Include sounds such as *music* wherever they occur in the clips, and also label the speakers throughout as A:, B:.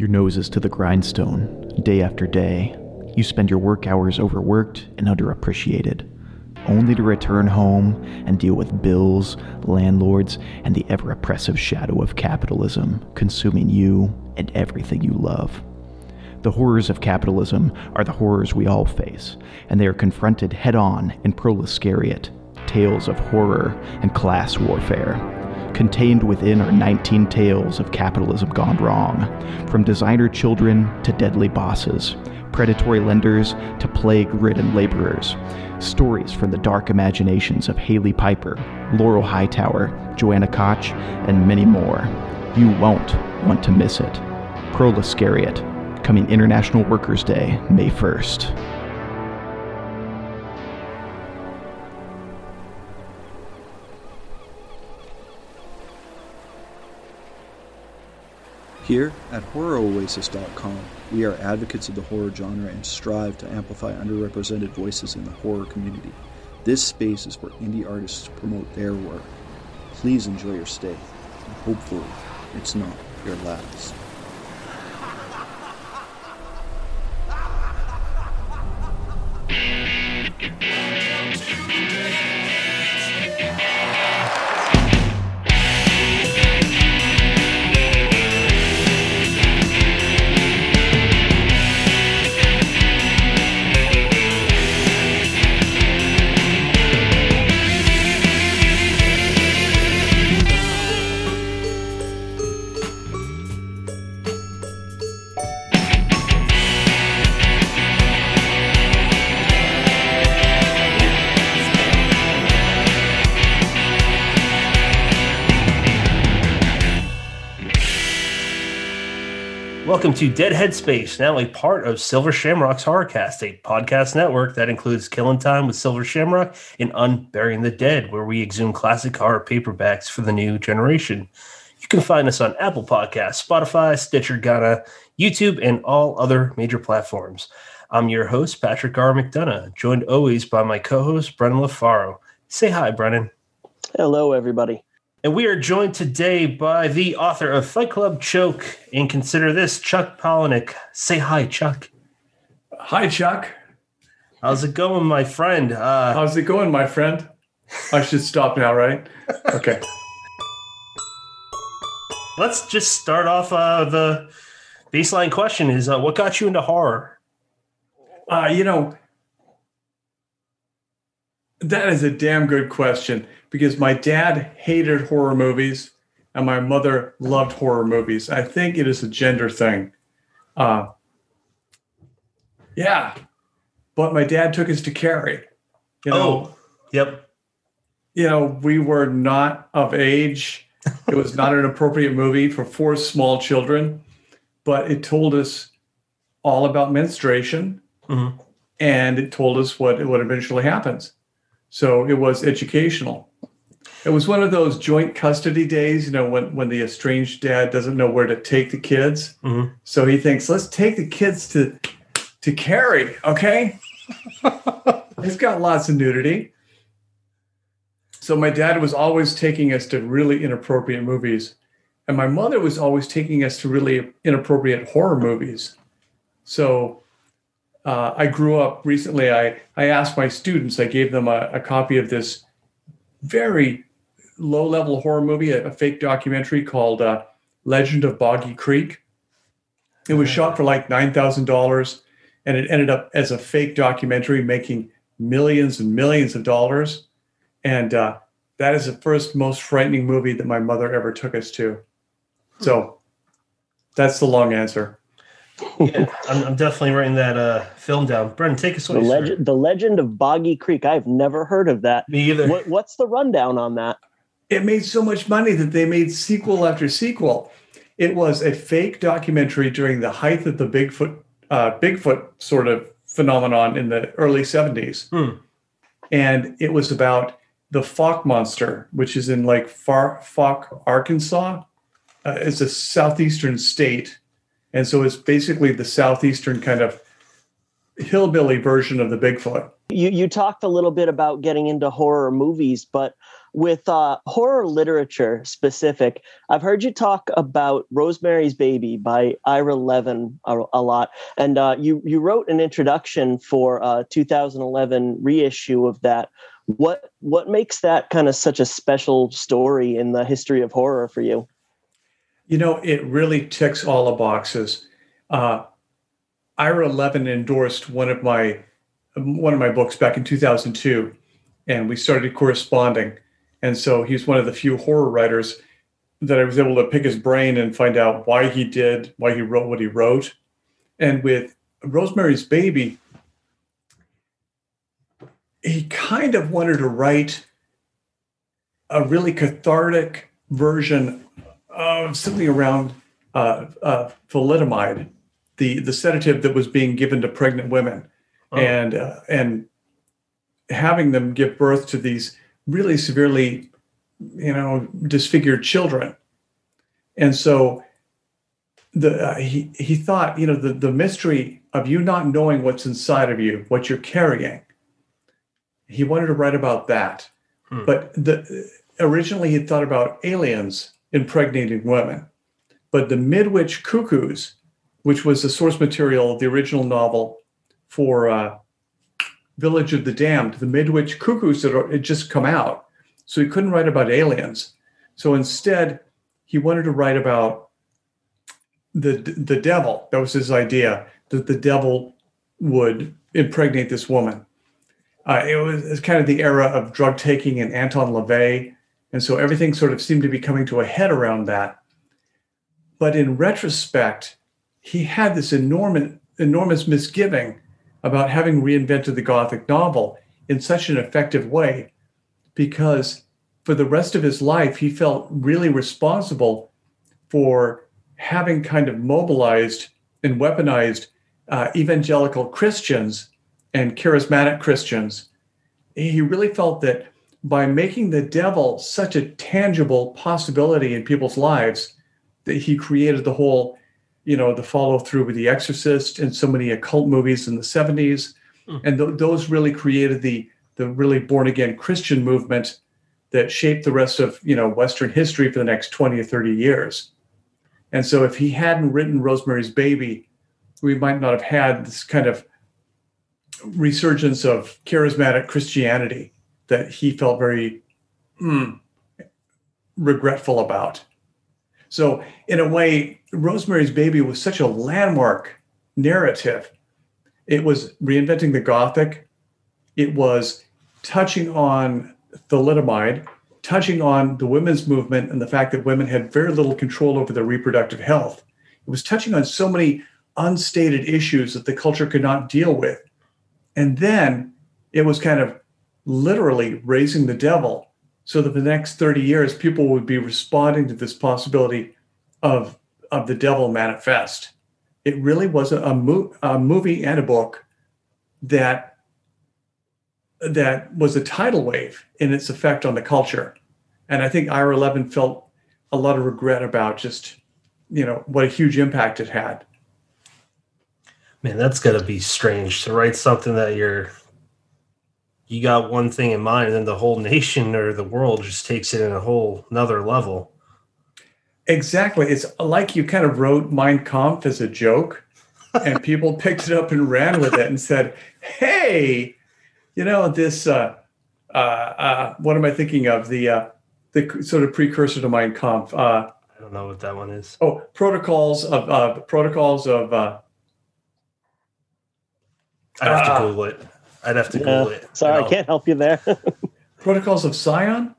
A: Your nose is to the grindstone, day after day. You spend your work hours overworked and underappreciated, only to return home and deal with bills, landlords, and the ever oppressive shadow of capitalism consuming you and everything you love. The horrors of capitalism are the horrors we all face, and they are confronted head on in Proletariat, tales of horror and class warfare. Contained within are 19 tales of capitalism gone wrong, from designer children to deadly bosses, predatory lenders to plague ridden laborers. Stories from the dark imaginations of Hailey Piper, Laurel Hightower, Joanna Koch, and many more. You won't want to miss it. Proletariat, coming International Workers' Day, May 1st.
B: Here at HorrorOasis.com, we are advocates of the horror genre and strive to amplify underrepresented voices in the horror community. This space is for indie artists to promote their work. Please enjoy your stay, and hopefully, it's not your last.
C: Welcome to Dead Headspace, now a part of Silver Shamrock's Horrorcast, a podcast network that includes Killing Time with Silver Shamrock and Unburying the Dead, where we exhume classic horror paperbacks for the new generation. You can find us on Apple Podcasts, Spotify, Stitcher, Ghana, YouTube, and all other major platforms. I'm your host, Patrick R. McDonough, joined always by my co-host, Brennan LaFaro. Say hi, Brennan.
D: Hello, everybody.
C: And we are joined today by the author of Fight Club Choke and Consider This, Chuck Palahniuk. Say hi, Chuck.
E: Hi, Chuck.
C: How's it going, my friend? Uh,
E: How's it going, my friend? I should stop now, right? Okay.
C: let's just start off. Uh, the baseline question is uh, what got you into horror?
E: Uh, you know, that is a damn good question because my dad hated horror movies and my mother loved horror movies. I think it is a gender thing. Uh, yeah. But my dad took us to Carrie. You know,
C: oh, yep.
E: you know, we were not of age. It was not an appropriate movie for four small children, but it told us all about menstruation
C: Mhm.
E: and it told us what what eventually happens. So it was educational. It was one of those joint custody days, you know, when when the estranged dad doesn't know where to take the kids.
C: Mhm.
E: So he thinks, let's take the kids to to Carrie, okay? *laughs* it's got lots of nudity. So my dad was always taking us to really inappropriate movies. And my mother was always taking us to really inappropriate horror movies. So uh, I grew up recently. I, I asked my students, I gave them a, a copy of this very low level horror movie, a, a fake documentary called uh, Legend of Boggy Creek. It was shot for like $9,000 and it ended up as a fake documentary making millions and millions of dollars. And uh, that is the first most frightening movie that my mother ever took us to. So that's the long answer.
C: Yeah, I'm, I'm definitely writing that uh, film down. Brennan, take us
D: The
C: away. sir.
D: legend, the legend of Boggy Creek. I've never heard of that.
C: Me either.
D: What, what's the rundown on that?
E: it made so much money that they made sequel after sequel. It was a fake documentary during the height of the Bigfoot uh, Bigfoot sort of phenomenon in the early 70s.
C: Hmm.
E: And it was about the Fouke monster, which is in like Far, Fouke, Arkansas. Uh, it's a southeastern state. And so it's basically the southeastern kind of hillbilly version of the Bigfoot.
D: You you talked a little bit about getting into horror movies, but with uh, horror literature specific, I've heard you talk about Rosemary's Baby by Ira Levin a, a lot, and uh, you you wrote an introduction for a 2011 reissue of that. What what makes that kind of such a special story in the history of horror for you?
E: You know, it really ticks all the boxes. Uh, Ira Levin endorsed one of my one of my books back in 2002, and we started corresponding. And so he's one of the few horror writers that I was able to pick his brain and find out why he did, why he wrote what he wrote. And with Rosemary's Baby, he kind of wanted to write a really cathartic version of something around uh, uh, thalidomide, the, the sedative that was being given to pregnant women, oh. and uh, and having them give birth to these really severely, you know, disfigured children. And so the uh, he he thought, you know, the the mystery of you not knowing what's inside of you, what you're carrying. He wanted to write about that. Hmm. But the originally he thought about aliens impregnating women. But the Midwich Cuckoos, which was the source material the original novel for uh, Village of the Damned, the Midwich Cuckoos that had just come out. So he couldn't write about aliens. So instead, he wanted to write about the the devil. That was his idea that the devil would impregnate this woman. Uh, it, was, it was kind of the era of drug taking and Anton LaVey, and so everything sort of seemed to be coming to a head around that. But in retrospect, he had this enormous enormous misgiving about having reinvented the Gothic novel in such an effective way because for the rest of his life, he felt really responsible for having kind of mobilized and weaponized uh, evangelical Christians and charismatic Christians. He really felt that by making the devil such a tangible possibility in people's lives, that he created the whole you know the follow through with the exorcist and so many occult movies in the 70s mm. and th- those really created the the really born again christian movement that shaped the rest of you know western history for the next 20 or 30 years. And so if he hadn't written rosemary's baby we might not have had this kind of resurgence of charismatic christianity that he felt very mm, regretful about so, in a way, Rosemary's Baby was such a landmark narrative. It was reinventing the Gothic, it was touching on thalidomide, touching on the women's movement and the fact that women had very little control over their reproductive health. It was touching on so many unstated issues that the culture could not deal with. And then it was kind of literally raising the devil so that the next 30 years people would be responding to this possibility of of the devil manifest. It really was a, a, mo- a movie and a book that that was a tidal wave in its effect on the culture. And i think ira levin felt a lot of regret about just you know what a huge impact it had.
C: Man that's got to be strange to write something that you're you got one thing in mind and then the whole nation or the world just takes it in a whole another level.
E: Exactly. It's like you kind of wrote mein kampf as a joke and *laughs* people picked it up and ran with it and said hey you know this uh, uh, uh, what am i thinking of? The uh, the sort of precursor to mein kampf uh,
C: i don't know what that one is.
E: oh protocols of uh, protocols of
C: i'd have to google it I'd have to Google it.
D: Sorry, I can't help you there. *laughs*
E: Protocols of Zion,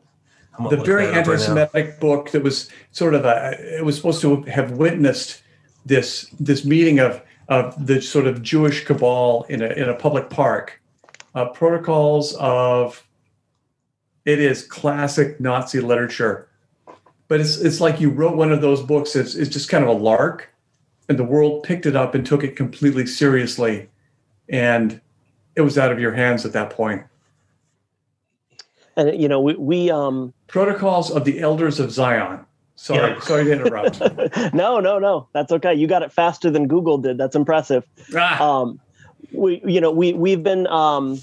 E: the very anti-Semitic right book that was sort of a. It was supposed to have witnessed this this meeting of of the sort of Jewish cabal in a in a public park. Uh, protocols of. It is classic Nazi literature, but it's it's like you wrote one of those books. It's it's just kind of a lark, and the world picked it up and took it completely seriously, and it was out of your hands at that point.
D: And you know, we, we um
E: protocols of the elders of Zion. Sorry, yeah. sorry to interrupt. *laughs*
D: no, no, no. That's okay. You got it faster than Google did. That's impressive. Ah. Um, we, you know, we we've been um,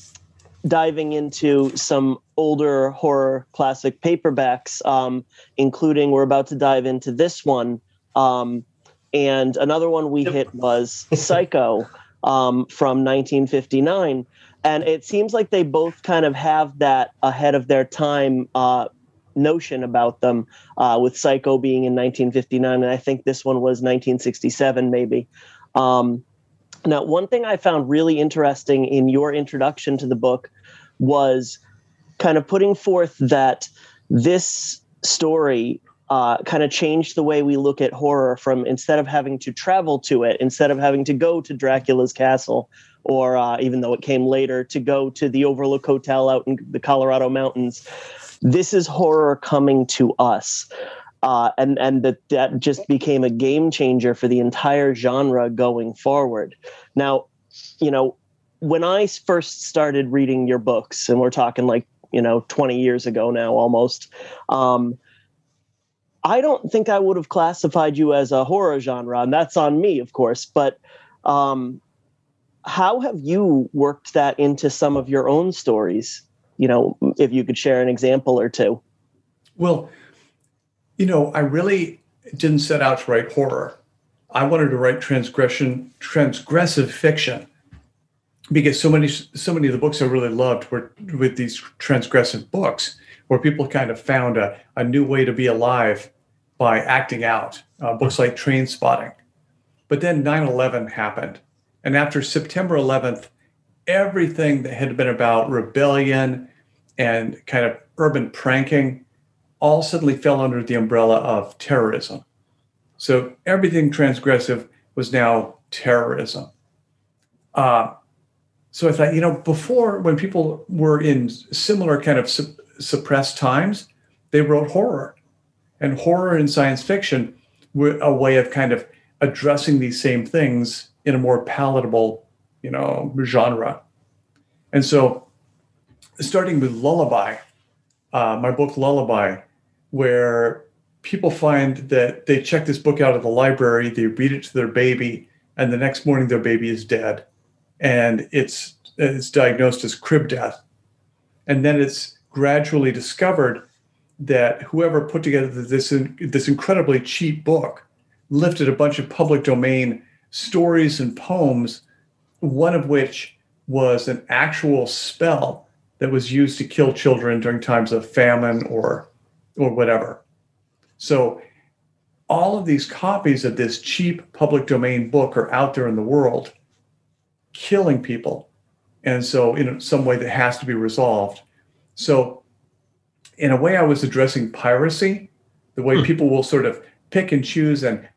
D: diving into some older horror classic paperbacks, um, including we're about to dive into this one. Um, and another one we hit was Psycho *laughs* um, from 1959. And it seems like they both kind of have that ahead of their time uh, notion about them, uh, with Psycho being in 1959. And I think this one was 1967, maybe. Um, now, one thing I found really interesting in your introduction to the book was kind of putting forth that this story uh, kind of changed the way we look at horror from instead of having to travel to it, instead of having to go to Dracula's castle, or uh, even though it came later, to go to the Overlook Hotel out in the Colorado mountains. This is horror coming to us. Uh, and and that that just became a game changer for the entire genre going forward. Now, you know, when I first started reading your books, and we're talking like you know 20 years ago now almost, um, I don't think I would have classified you as a horror genre, and that's on me, of course. But um, how have you worked that into some of your own stories? You know, if you could share an example or two.
E: Well, you know, I really didn't set out to write horror. I wanted to write transgression, transgressive fiction, because so many, so many of the books I really loved were with these transgressive books, where people kind of found a, a new way to be alive by acting out. Uh, books like Trainspotting, But then 9/11 happened, and after September 11th, everything that had been about rebellion and kind of urban pranking all suddenly fell under the umbrella of terrorism. So everything transgressive was now terrorism. Uh, so I thought, you know, before when people were in similar kind of su- suppressed times, they wrote horror. And horror and science fiction were a way of kind of addressing these same things in a more palatable, you know, genre. And so starting with Lullaby, uh, my book Lullaby, where people find that they check this book out of the library, they read it to their baby, and the next morning their baby is dead, and it's it's diagnosed as crib death, and then it's gradually discovered that whoever put together this this incredibly cheap book lifted a bunch of public domain stories and poems, one of which was an actual spell that was used to kill children during times of famine or or whatever. So all of these copies of this cheap public domain book are out there in the world killing people. And so in some way that has to be resolved. So in a way I was addressing piracy, the way hmm. people will sort of pick and choose and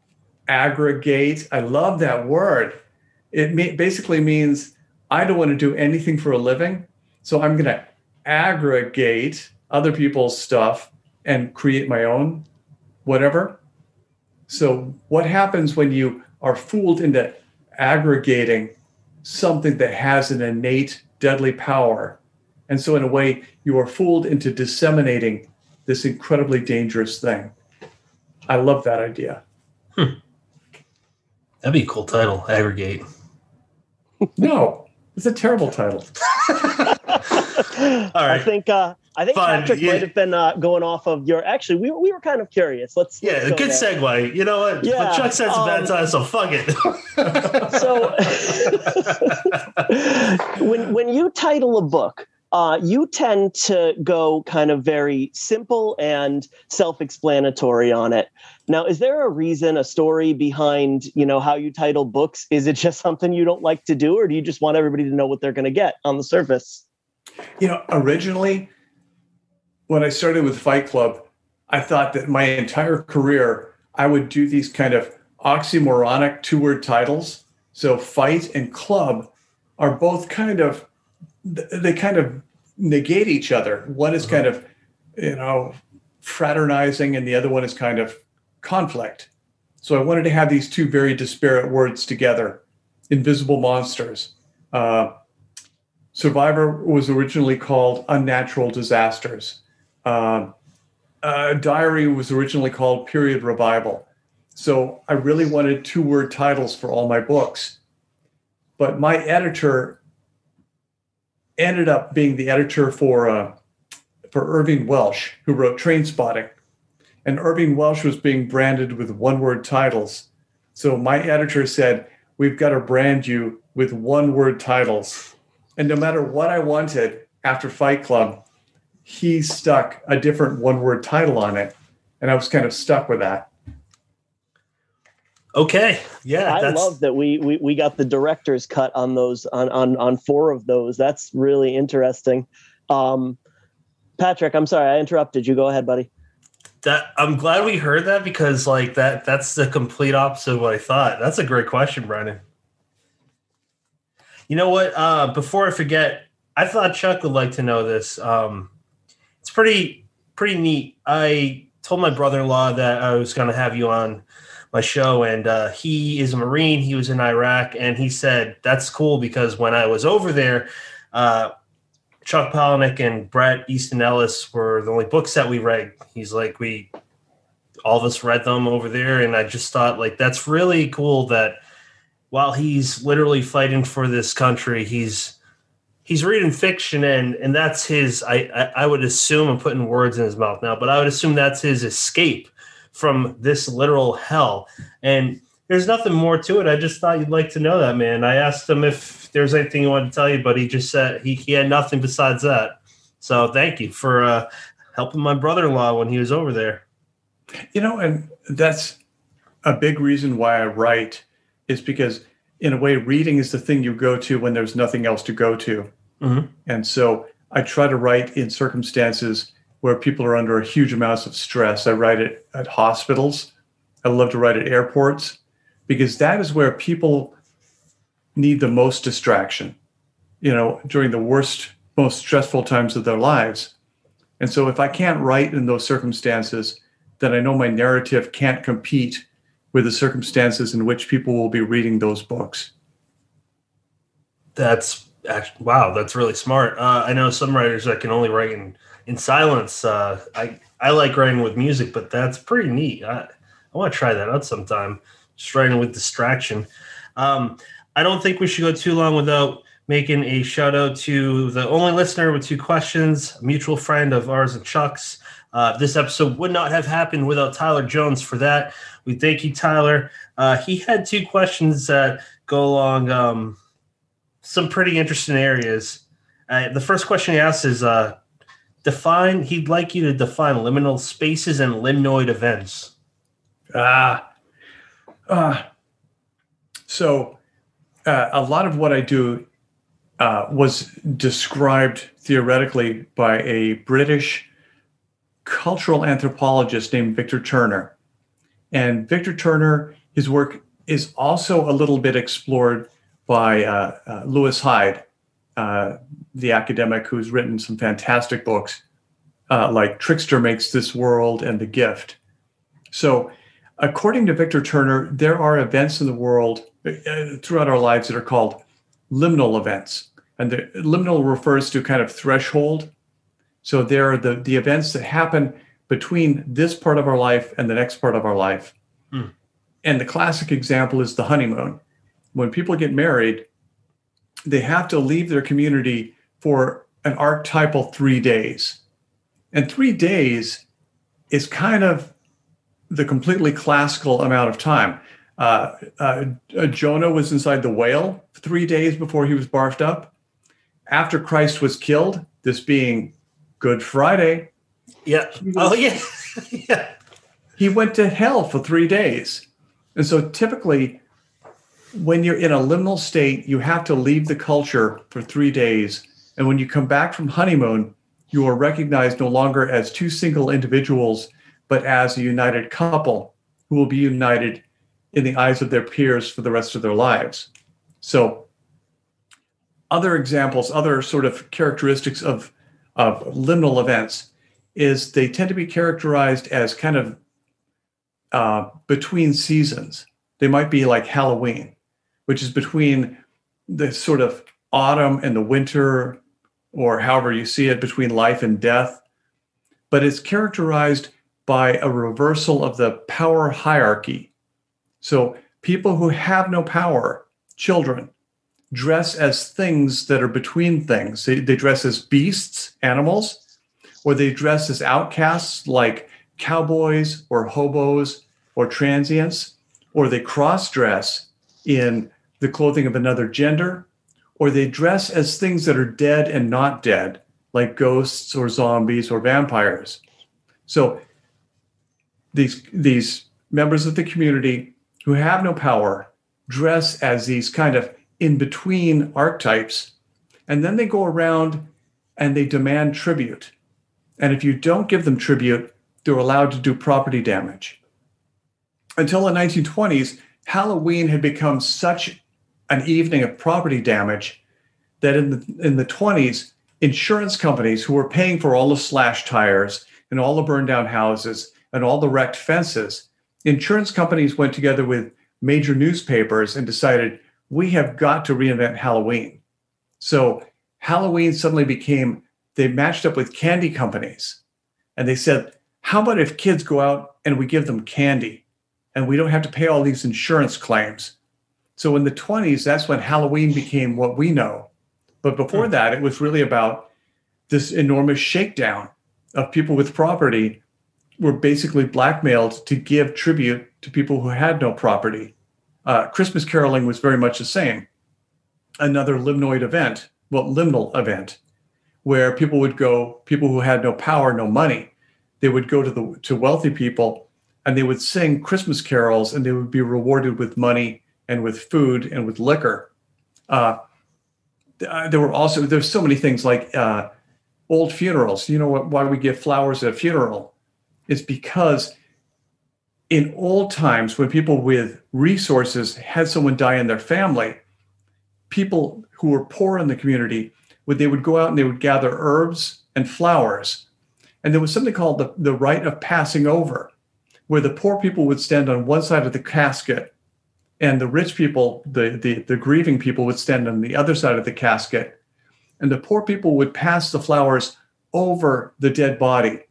E: aggregate. I love that word. It me- basically means I don't want to do anything for a living. So I'm going to aggregate other people's stuff and create my own whatever. So, what happens when you are fooled into aggregating something that has an innate deadly power? And so, in a way, you are fooled into disseminating this incredibly dangerous thing. I love that idea.
C: Hmm. That'd be a cool title, Aggregate.
E: no, it's a terrible title. *laughs*
D: All right. I think uh, I think Fine. Patrick yeah. might have been uh, going off of your. Actually, we, we were kind of curious. Let's.
C: Yeah,
D: let's
C: good there. segue. You know what? Yeah. But Chuck said it's um, a bad time, so fuck it.
D: so, *laughs* *laughs* when when you title a book, uh, you tend to go kind of very simple and self-explanatory on it. Now, is there a reason, a story behind, you know, how you title books? Is it just something you don't like to do, or do you just want everybody to know what they're going to get on the surface?
E: You know, originally, when I started with Fight Club, I thought that my entire career I would do these kind of oxymoronic two-word titles. So, fight and club are both kind of they kind of negate each other. One is kind of, you know, fraternizing, and the other one is kind of conflict. So I wanted to have these two very disparate words together. Invisible monsters. Uh, Survivor was originally called Unnatural Disasters. Uh, uh, Diary was originally called Period Revival. So I really wanted two word titles for all my books. But my editor ended up being the editor for uh, for Irvine Welsh, who wrote Trainspotting. And Irvine Welsh was being branded with one word titles. So my editor said, We've got to brand you with one word titles. And no matter what I wanted after Fight Club, he stuck a different one word title on it. And I was kind of stuck with that.
C: Okay. Yeah.
D: I love that we, we we got the director's cut on those on on on four of those. That's really interesting. Um, Patrick, I'm sorry I interrupted you. Go ahead, buddy.
C: That I'm glad we heard that because like that that's the complete opposite of what I thought. That's a great question, Brennan. You know what? Uh, before I forget, I thought Chuck would like to know this. Um, it's pretty pretty neat. I told my brother-in-law that I was going to have you on my show, and uh, he is a Marine. He was in Iraq, and he said that's cool because when I was over there, uh, Chuck Palahniuk and Bret Easton Ellis were the only books that we read. He's like, we all of us read them over there, and I just thought like that's really cool that while he's literally fighting for this country, he's he's reading fiction and and that's his I, I, I would assume i'm putting words in his mouth now but i would assume that's his escape from this literal hell. And there's nothing more to it. I just thought you'd like to know that, man. I asked him if there's anything he wanted to tell you, but he just said he, he had nothing besides that. So thank you for uh, helping my brother in law when he was over there.
E: You know, and that's a big reason why I write is because, in a way, reading is the thing you go to when there's nothing else to go to. Mm-hmm. And so I try to write in circumstances where people are under a huge amounts of stress. I write it at hospitals. I love to write at airports because that is where people need the most distraction, you know, during the worst, most stressful times of their lives. And so if I can't write in those circumstances, then I know my narrative can't compete with the circumstances in which people will be reading those books.
C: That's actually, wow, that's really smart. Uh, I know some writers that can only write in in silence. Uh, I I like writing with music, but that's pretty neat. I, I want to try that out sometime. Just writing with distraction. Um, I don't think we should go too long without making a shout out to the only listener with two questions, a mutual friend of ours and Chuck's. Uh, this episode would not have happened without Tyler Jones for that. We thank you, Tyler. Uh, he had two questions that go along um, some pretty interesting areas. Uh, the first question he asks is uh, define he'd like you to define liminal spaces and liminoid events
E: ah uh, so a lot of what i do uh, was described theoretically by a british cultural anthropologist named victor turner and victor turner his work is also a little bit explored by uh, uh, lewis hyde uh, the academic who's written some fantastic books uh, like Trickster Makes This World and The Gift. So, according to Victor Turner, there are events in the world uh, throughout our lives that are called liminal events. And the liminal refers to kind of threshold. So, there are the, the events that happen between this part of our life and the next part of our life. Hmm. And the classic example is the honeymoon. When people get married, they have to leave their community for an archetypal three days. And three days is kind of the completely classical amount of time. Uh, uh, Jonah was inside the whale three days before he was barfed up. After Christ was killed, this being Good Friday.
C: Yeah. Was, oh, yeah. *laughs* yeah.
E: He went to hell for three days. And so typically, when you're in a liminal state, you have to leave the culture for three days. And when you come back from honeymoon, you are recognized no longer as two single individuals, but as a united couple who will be united in the eyes of their peers for the rest of their lives. So, other examples, other sort of characteristics of, of liminal events is they tend to be characterized as kind of uh, between seasons. They might be like Halloween which is between the sort of autumn and the winter, or however you see it, between life and death. But it's characterized by a reversal of the power hierarchy. So people who have no power, children, dress as things that are between things. They, they dress as beasts, animals, or they dress as outcasts like cowboys or hobos or transients, or they cross dress in the clothing of another gender, or they dress as things that are dead and not dead, like ghosts or zombies or vampires. So these, these members of the community who have no power dress as these kind of in between archetypes. And then they go around and they demand tribute. And if you don't give them tribute, they're allowed to do property damage. Until the 1920s, Halloween had become such an evening of property damage that in the, in the 20s, insurance companies who were paying for all the slash tires and all the burned down houses and all the wrecked fences, insurance companies went together with major newspapers and decided we have got to reinvent Halloween. So Halloween suddenly became, they matched up with candy companies and they said, how about if kids go out and we give them candy and we don't have to pay all these insurance claims? So in the 20s, that's when Halloween became what we know. But before hmm. that, it was really about this enormous shakedown of people with property were basically blackmailed to give tribute to people who had no property uh, Christmas caroling was very much the same. Another liminoid event, well, liminal event, where people would go, people who had no power, no money, they would go to the to wealthy people and they would sing Christmas carols and they would be rewarded with money and with food and with liquor. Uh, uh there were also there's so many things like uh, old funerals. You know what, why we give flowers at a funeral? It's because in old times when people with resources had someone die in their family people who were poor in the community would they would go out and they would gather herbs and flowers. And there was something called the, the rite of passing over where the poor people would stand on one side of the casket and the rich people the, the, the grieving people would stand on the other side of the casket. And the poor people would pass the flowers over the dead body.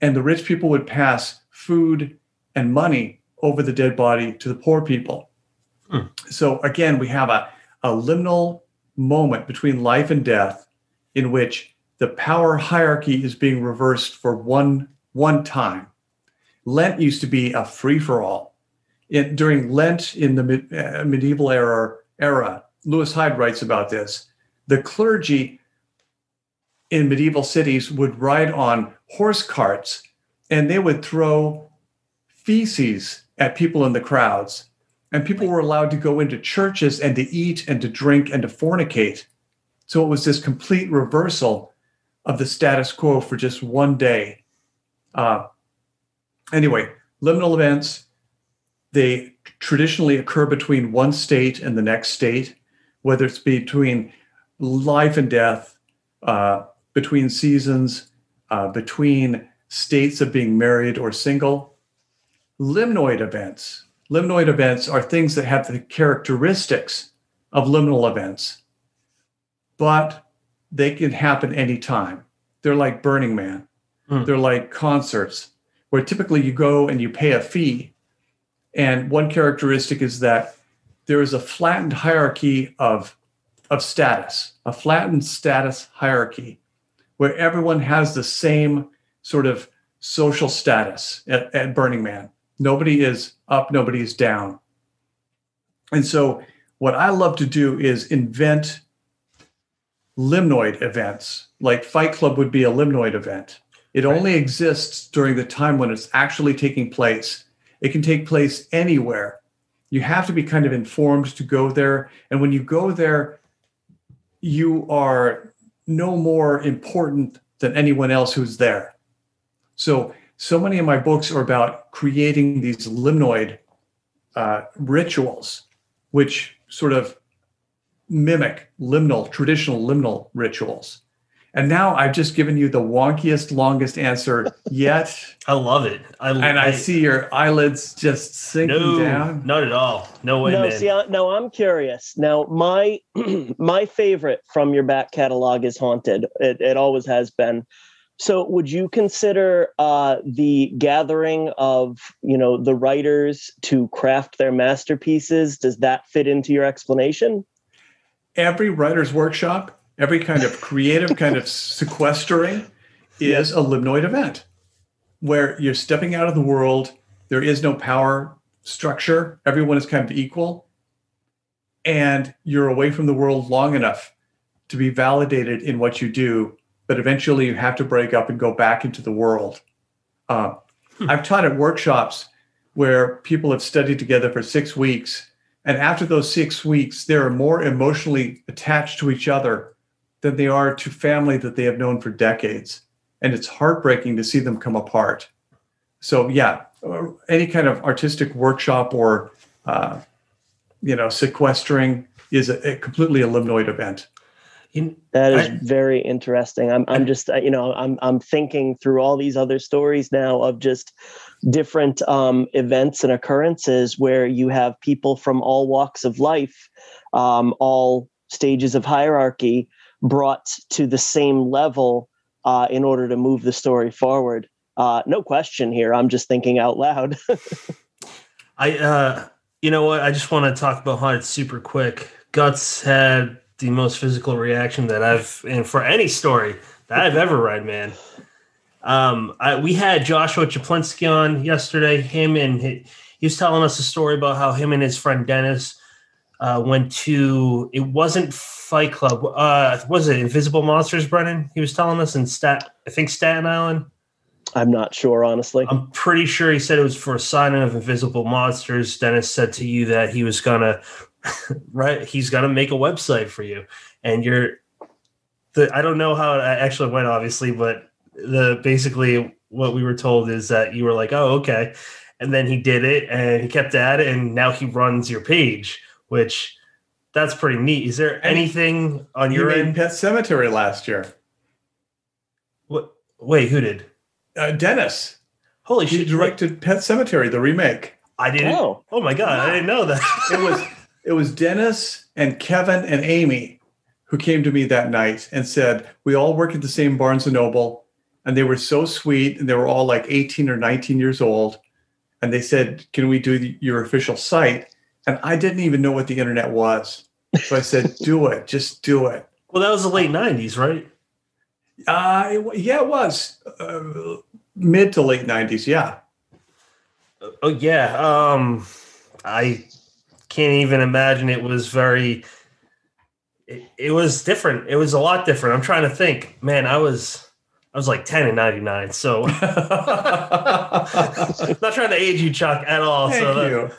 E: And the rich people would pass food and money over the dead body to the poor people. Hmm. So again, we have a, a liminal moment between life and death in which the power hierarchy is being reversed for one one time. Lent used to be a free for all. during Lent in the mid, uh, medieval era, era, Lewis Hyde writes about this. The clergy in medieval cities would ride on horse carts and they would throw feces at people in the crowds. And people were allowed to go into churches and to eat and to drink and to fornicate. So it was this complete reversal of the status quo for just one day. Uh, anyway, liminal events, they traditionally occur between one state and the next state, whether it's between life and death, uh, between seasons, uh, between states of being married or single liminoid events. Liminoid events are things that have the characteristics of liminal events, but they can happen anytime. They're like Burning Man. Mm. They're like concerts where typically you go and you pay a fee. And one characteristic is that there is a flattened hierarchy of, of status, a flattened status hierarchy where everyone has the same sort of social status at, at Burning Man. Nobody is up, nobody is down. And so, what I love to do is invent liminoid events, like Fight Club would be a liminoid event. It right. only exists during the time when it's actually taking place. It can take place anywhere. You have to be kind of informed to go there. And when you go there, you are no more important than anyone else who's there. So so many of my books are about creating these liminoid uh, rituals, which sort of mimic liminal, traditional liminal rituals. And now I've just given you the wonkiest, longest answer yet. *laughs*
C: I love it.
E: I, and I, I, see your eyelids just sinking
C: no,
E: down.
C: Not at all. No way,
D: no,
C: man.
D: See, I, no, I'm curious. Now, my *clears throat* my favorite from your back catalog is Haunted. It, it always has been. So, would you consider uh, the gathering of you know the writers to craft their masterpieces? Does that fit into your explanation?
E: every writer's workshop, every kind of creative kind of *laughs* sequestering is a liminoid event where you're stepping out of the world. There is no power structure. Everyone is kind of equal. And you're away from the world long enough to be validated in what you do. But eventually you have to break up and go back into the world. Uh, hmm. I've taught at workshops where people have studied together for six weeks. And after those six weeks, they're more emotionally attached to each other than they are to family that they have known for decades. And it's heartbreaking to see them come apart. So, yeah, any kind of artistic workshop or, uh, you know, sequestering is a, a completely a liminoid event.
D: That is I, very interesting. I'm, I'm just, you know, I'm, I'm thinking through all these other stories now of just different um, events and occurrences where you have people from all walks of life, um, all stages of hierarchy brought to the same level uh, in order to move the story forward. Uh, no question here. I'm just thinking out loud. *laughs*
C: I, uh, you know what? I just want to talk about Haunted super quick. Guts had the most physical reaction that I've, and for any story that I've ever read, man. Um, I, we had Joshua Chaplinsky on yesterday. Him and he, he, was telling us a story about how him and his friend Dennis uh, went to. It wasn't Fight Club. Uh, was it Invisible Monsters, Brennan? He was telling us in Stat. I think Staten Island.
D: I'm not sure, honestly.
C: I'm pretty sure he said it was for a signing of Invisible Monsters. Dennis said to you that he was gonna, *laughs* right? He's gonna make a website for you, and you're. The, I don't know how it actually went, obviously, but the basically what we were told is that you were like, oh, okay. And then he did it and he kept at it and now he runs your page, which that's pretty neat. Is there anything on your end?
E: Pet Sematary last year.
C: What? Wait, who did?
E: Uh, Dennis.
C: Holy
E: he
C: shit!
E: directed Pet Sematary the remake.
C: I didn't. Oh, oh my god! Wow. I didn't know that.
E: it was *laughs* it was Dennis and Kevin and Amy who came to me that night and said, "We all work at the same Barnes and Noble and they were so sweet and they were all like 18 or 19 years old and they said can we do the, your official site and i didn't even know what the internet was. So i said do it just do it.
C: Well that was the late 90s right?
E: Uh it, yeah it was uh, mid to late 90s yeah.
C: Oh yeah um i can't even imagine it was very it, it was different it was a lot different i'm trying to think man i was I was like 10 and 99. So *laughs* *laughs* not trying to age you, Chuck, at all.
E: Thank
C: so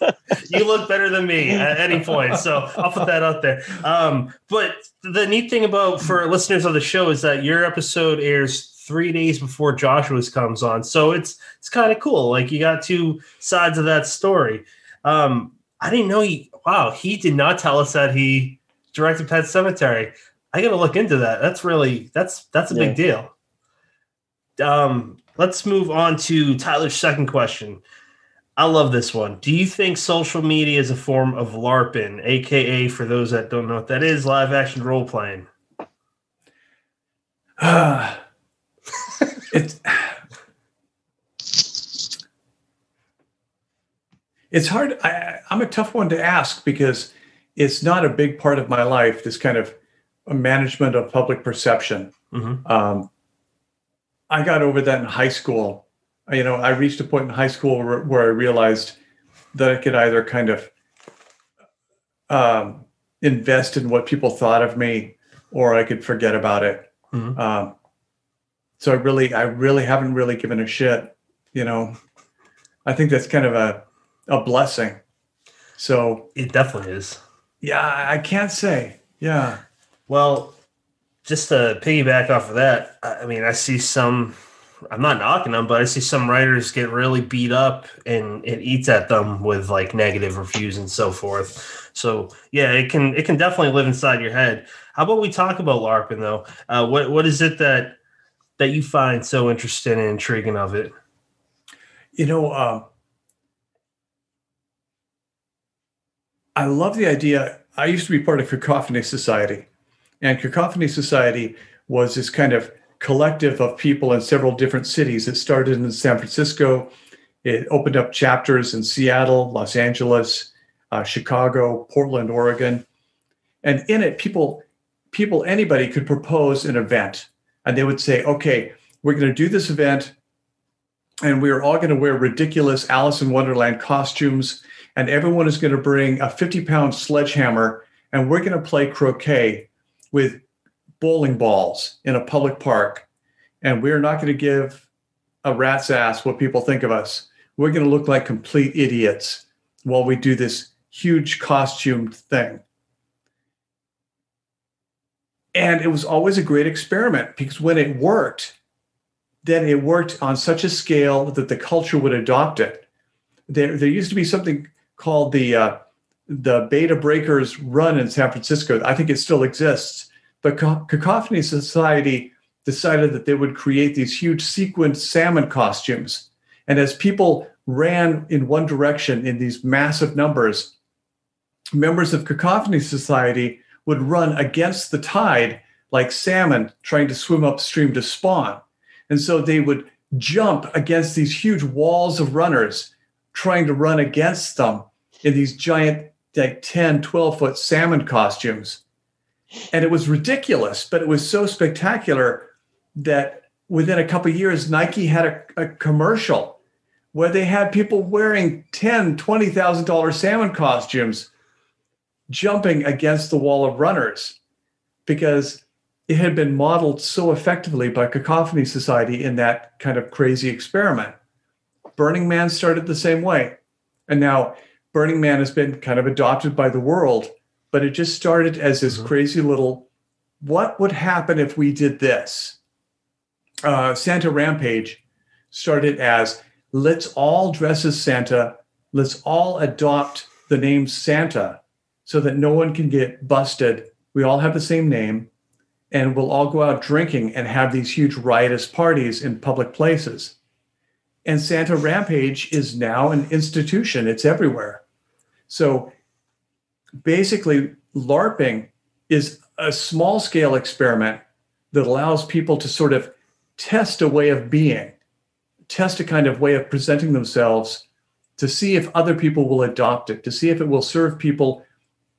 E: you.
C: you look better than me at any point. So I'll put that out there. Um, but the neat thing about for listeners of the show is that your episode airs three days before Joshua's comes on. So it's it's kind of cool. Like you got two sides of that story. Um, I didn't know he wow, he did not tell us that he directed Pet Sematary. I got to look into that. That's really that's that's a yeah. big deal um, let's move on to Tyler's second question. I love this one. Do you think social media is a form of LARPing, aka for those that don't know what that is, live action role playing? *sighs*
E: It's it's hard. I, I'm a tough one to ask because it's not a big part of my life. This kind of management of public perception. Mm-hmm. Um, I got over that in high school. You know, I reached a point in high school where, where I realized that I could either kind of um, invest in what people thought of me, or I could forget about it. Mm-hmm. Um, so I really, I really haven't really given a shit. You know, I think that's kind of a a blessing. So
C: it definitely is.
E: Yeah, I can't say. Yeah.
C: Well, just to piggyback off of that, I mean, I see some. I'm not knocking them, but I see some writers get really beat up, and it eats at them with like negative reviews and so forth. So yeah, it can it can definitely live inside your head. How about we talk about LARPing though? Uh, what what is it that that you find so interesting and intriguing of it?
E: You know, uh, I love the idea. I used to be part of Cacophony Society, and Cacophony Society was this kind of collective of people in several different cities. It started in San Francisco. It opened up chapters in Seattle, Los Angeles, uh, Chicago, Portland, Oregon. And in it, people, people, anybody could propose an event, and they would say, "Okay, we're going to do this event, and we are all going to wear ridiculous Alice in Wonderland costumes, and everyone is going to bring a 50-pound sledgehammer, and we're going to play croquet with bowling balls in a public park, and we're not going to give a rat's ass what people think of us. We're going to look like complete idiots while we do this huge costumed thing." And it was always a great experiment because when it worked, then it worked on such a scale that the culture would adopt it. There, there used to be something called the uh, the Bay to Breakers Run in San Francisco. I think it still exists. But Cacophony Society decided that they would create these huge sequined salmon costumes. And as people ran in one direction in these massive numbers, members of Cacophony Society would run against the tide like salmon trying to swim upstream to spawn. And so they would jump against these huge walls of runners trying to run against them in these giant, like 10, 12 foot salmon costumes. And it was ridiculous, but it was so spectacular that within a couple years, Nike had a, a commercial where they had people wearing ten, twenty thousand dollar salmon costumes jumping against the wall of runners because it had been modeled so effectively by Cacophony Society in that kind of crazy experiment. Burning Man started the same way. And now Burning Man has been kind of adopted by the world, but it just started as this mm-hmm. crazy little what would happen if we did this? Uh, Santa Rampage started as let's all dress as Santa, let's all adopt the name Santa so that no one can get busted. We all have the same name and we'll all go out drinking and have these huge riotous parties in public places. And Santa Rampage is now an institution, it's everywhere. So basically, LARPing is a small scale experiment that allows people to sort of test a way of being, test a kind of way of presenting themselves to see if other people will adopt it, to see if it will serve people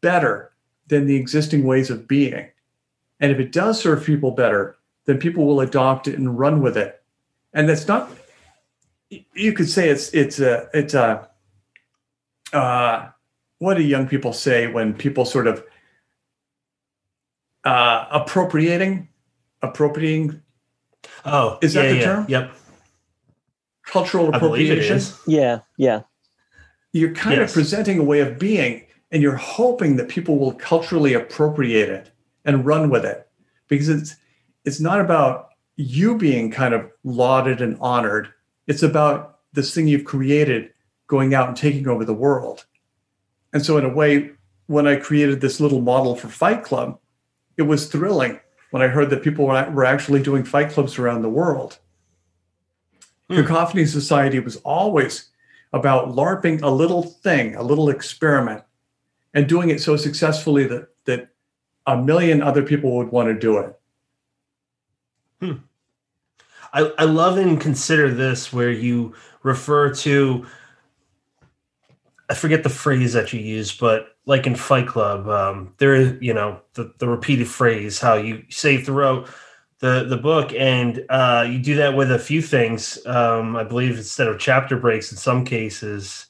E: better than the existing ways of being. And if it does serve people better, then people will adopt it and run with it. And that's not you could say it's it's a it's a uh, what do young people say when people sort of uh, appropriating appropriating?
C: Oh
E: is that
C: yeah,
E: the
C: yeah.
E: term?
C: yep.
E: Cultural appropriation?
D: yeah yeah.
E: You're kind yes. of presenting a way of being and you're hoping that people will culturally appropriate it and run with it. Because it's it's not about you being kind of lauded and honored. It's about this thing you've created going out and taking over the world and so in a way when i created this little model for fight club it was thrilling when i heard that people were actually doing fight clubs around the world hmm. cacophony society was always about larping a little thing a little experiment and doing it so successfully that that a million other people would want to do it.
C: Hmm. I, I love and consider this where you refer to I forget the phrase that you use, but like in Fight Club, um, there is you know the, the repeated phrase how you say throughout the the book, and uh, you do that with a few things. Um, I believe instead of chapter breaks in some cases.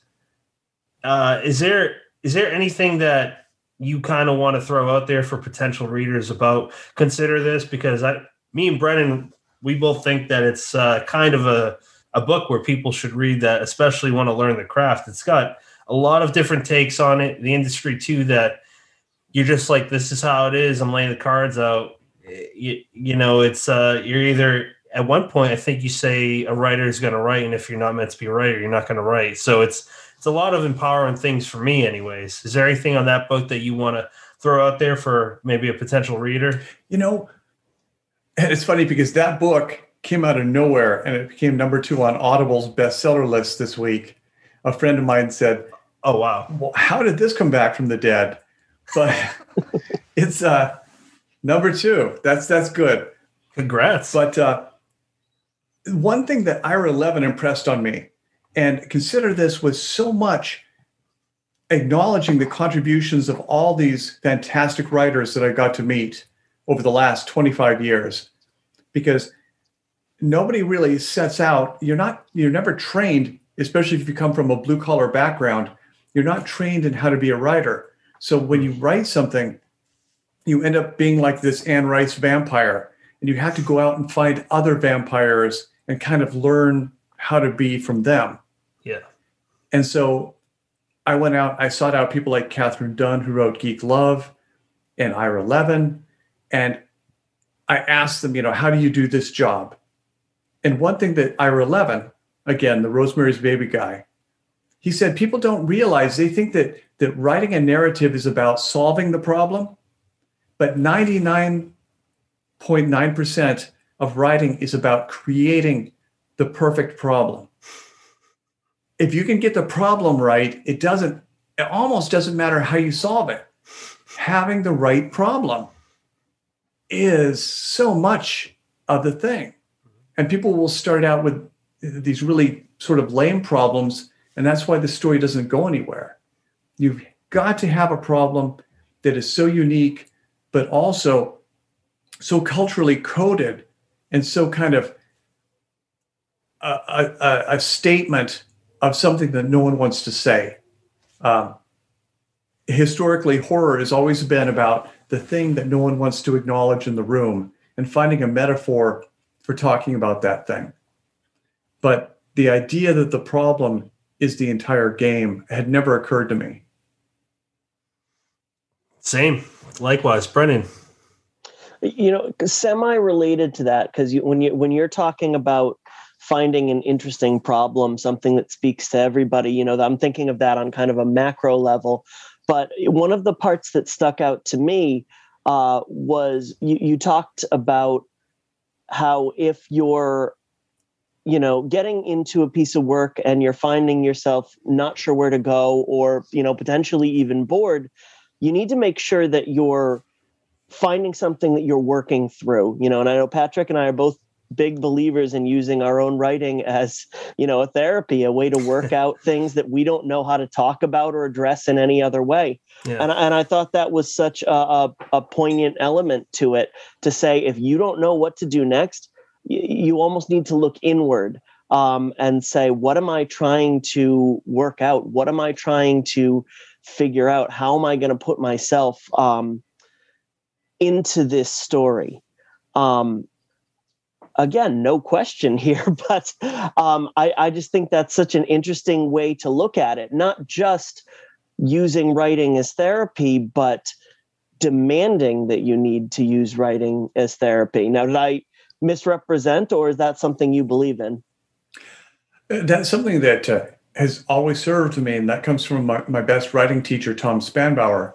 C: Uh, is there is there anything that you kind of want to throw out there for potential readers about consider this because I, me and Brennan, we both think that it's uh, kind of a, a book where people should read that, especially want to learn the craft. It's got a lot of different takes on it, the industry too, that you're just like, this is how it is. I'm laying the cards out. You, you know, it's, uh, you're either at one point, I think you say a writer is going to write. And if you're not meant to be a writer, you're not going to write. So it's, it's a lot of empowering things for me, anyways. Is there anything on that book that you want to throw out there for maybe a potential reader?
E: You know, and *laughs* it's funny because that book came out of nowhere and it became number two on Audible's bestseller list this week. A friend of mine said,
C: "Oh wow,
E: well, how did this come back from the dead?" But *laughs* it's uh, number two. That's that's good.
C: Congrats.
E: But uh, one thing that Ira Levin impressed on me and consider this was so much acknowledging the contributions of all these fantastic writers that I got to meet over the last 25 years because nobody really sets out you're not you're never trained especially if you come from a blue collar background you're not trained in how to be a writer so when you write something you end up being like this Anne Rice vampire and you have to go out and find other vampires and kind of learn how to be from them
C: Yeah.
E: and so I went out, I sought out people like Katherine Dunn, who wrote Geek Love and Ira Levin. And I asked them, you know, how do you do this job? And one thing that Ira Levin, again, the Rosemary's Baby guy, he said people don't realize they think that that writing a narrative is about solving the problem, but 99.9% of writing is about creating the perfect problem if you can get the problem right, it doesn't, it almost doesn't matter how you solve it. Having the right problem is so much of the thing. And people will start out with these really sort of lame problems, and that's why the story doesn't go anywhere. You've got to have a problem that is so unique, but also so culturally coded and so kind of a, a, a statement of something that no one wants to say. Um, historically, horror has always been about the thing that no one wants to acknowledge in the room and finding a metaphor for talking about that thing. But the idea that the problem is the entire game had never occurred to me.
C: Same. Likewise, Brennan.
D: You know, semi-related to that, because you, when you when you're talking about finding an interesting problem, something that speaks to everybody. You know, I'm thinking of that on kind of a macro level. But one of the parts that stuck out to me uh, was you, you talked about how if you're you know getting into a piece of work and you're finding yourself not sure where to go or you know potentially even bored you need to make sure that you're finding something that you're working through you know and i know patrick and i are both big believers in using our own writing as you know a therapy a way to work *laughs* out things that we don't know how to talk about or address in any other way yeah. and, and i thought that was such a, a, a, poignant element to it to say if you don't know what to do next you, almost need to look inward um, and say what am i trying to work out what am i trying to figure out how am i going to put myself um, into this story um, again, no question *laughs* here, but um, I, I just think that's such an interesting way to look at it. Not just using writing as therapy, but demanding that you need to use writing as therapy. Now, did I misrepresent, or is that something you believe in?
E: Uh, that's something that uh, has always served me, and that comes from my, my best writing teacher, Tom Spanbauer.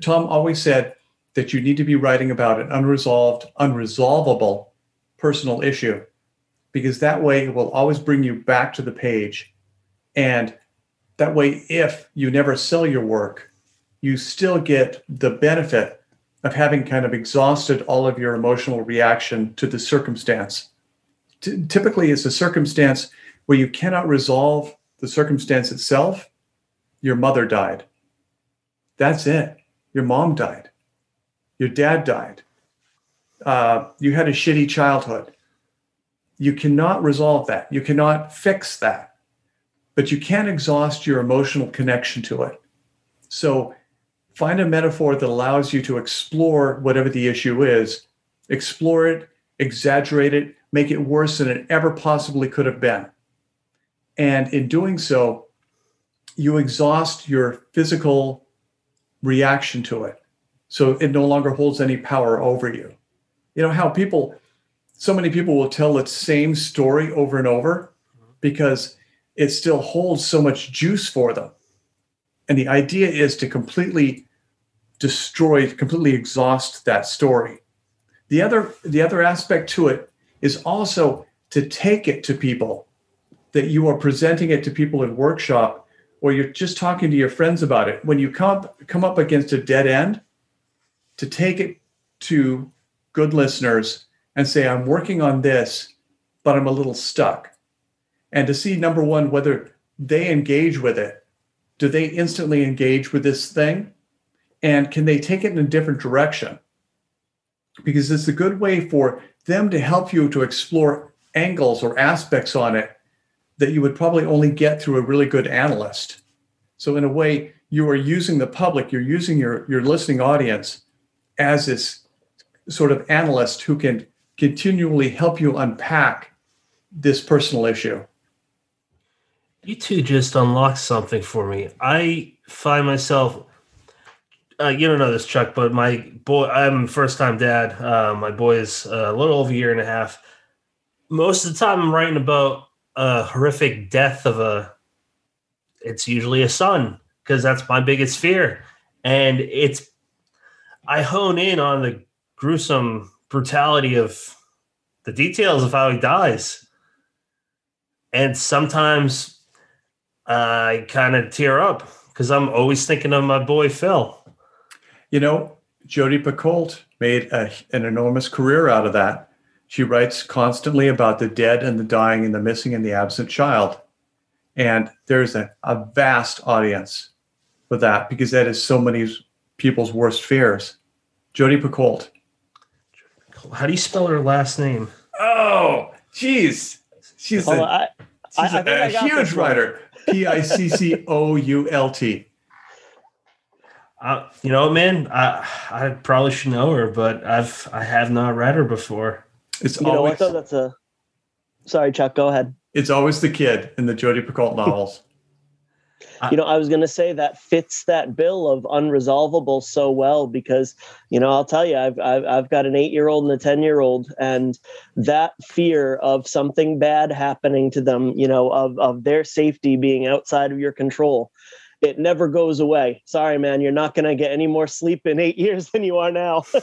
E: Tom always said that you need to be writing about an unresolved, unresolvable personal issue because that way it will always bring you back to the page. And that way, if you never sell your work, you still get the benefit of having kind of exhausted all of your emotional reaction to the circumstance. T- typically, it's a circumstance where you cannot resolve the circumstance itself. Your mother died. That's it. Your mom died. Your dad died uh, you had a shitty childhood. You cannot resolve that. You cannot fix that, but you can exhaust your emotional connection to it. So find a metaphor that allows you to explore whatever the issue is, explore it, exaggerate it, make it worse than it ever possibly could have been. And in doing so, you exhaust your physical reaction to it. So it no longer holds any power over you you know how people so many people will tell the same story over and over because it still holds so much juice for them and the idea is to completely destroy completely exhaust that story the other the other aspect to it is also to take it to people that you are presenting it to people in workshop or you're just talking to your friends about it when you come come up against a dead end to take it to good listeners and say, I'm working on this, but I'm a little stuck. And to see, number one, whether they engage with it do they instantly engage with this thing? And can they take it in a different direction? Because it's a good way for them to help you to explore angles or aspects on it that you would probably only get through a really good analyst. So, in a way, you are using the public, you're using your, your listening audience as this sort of analyst who can continually help you unpack this personal issue.
C: You two just unlocked something for me. I find myself, uh, you don't know this, Chuck, but my boy, I'm first time dad. Uh, my boy is a little over a year and a half. Most of the time, I'm writing about a horrific death of a, it's usually a son, because that's my biggest fear. And it's, I hone in on the gruesome brutality of the details of how he dies. And sometimes I kind of tear up because I'm always thinking of my boy Phil.
E: You know, Jodi Picoult made a, an enormous career out of that. She writes constantly about the dead and the dying and the missing and the absent child. And there's a, a vast audience for that because that is so many people's worst fears. Jodi Picoult.
C: How do you spell her last name?
E: Oh, jeez. She's
D: Well,
E: a,
D: I,
E: she's
D: I- I
E: a
D: think I
E: huge
D: this one.
E: writer. P I C C O U L T.
C: Uh, you know, man, I I probably should know her, but I've I have not read her before.
E: It's
D: you know
E: always
D: what though? That's a. Sorry, Chuck. Go ahead.
E: it's always the kid in the Jodi Picoult novels.
D: You know i was going to say that fits that bill of unresolvable so well because you know i'll tell you i've i've, I've got an 8 year old and a 10 year old and that fear of something bad happening to them you know of of their safety being outside of your control it never goes away sorry man you're not going to get any more sleep in 8 *laughs* years than you are now *laughs*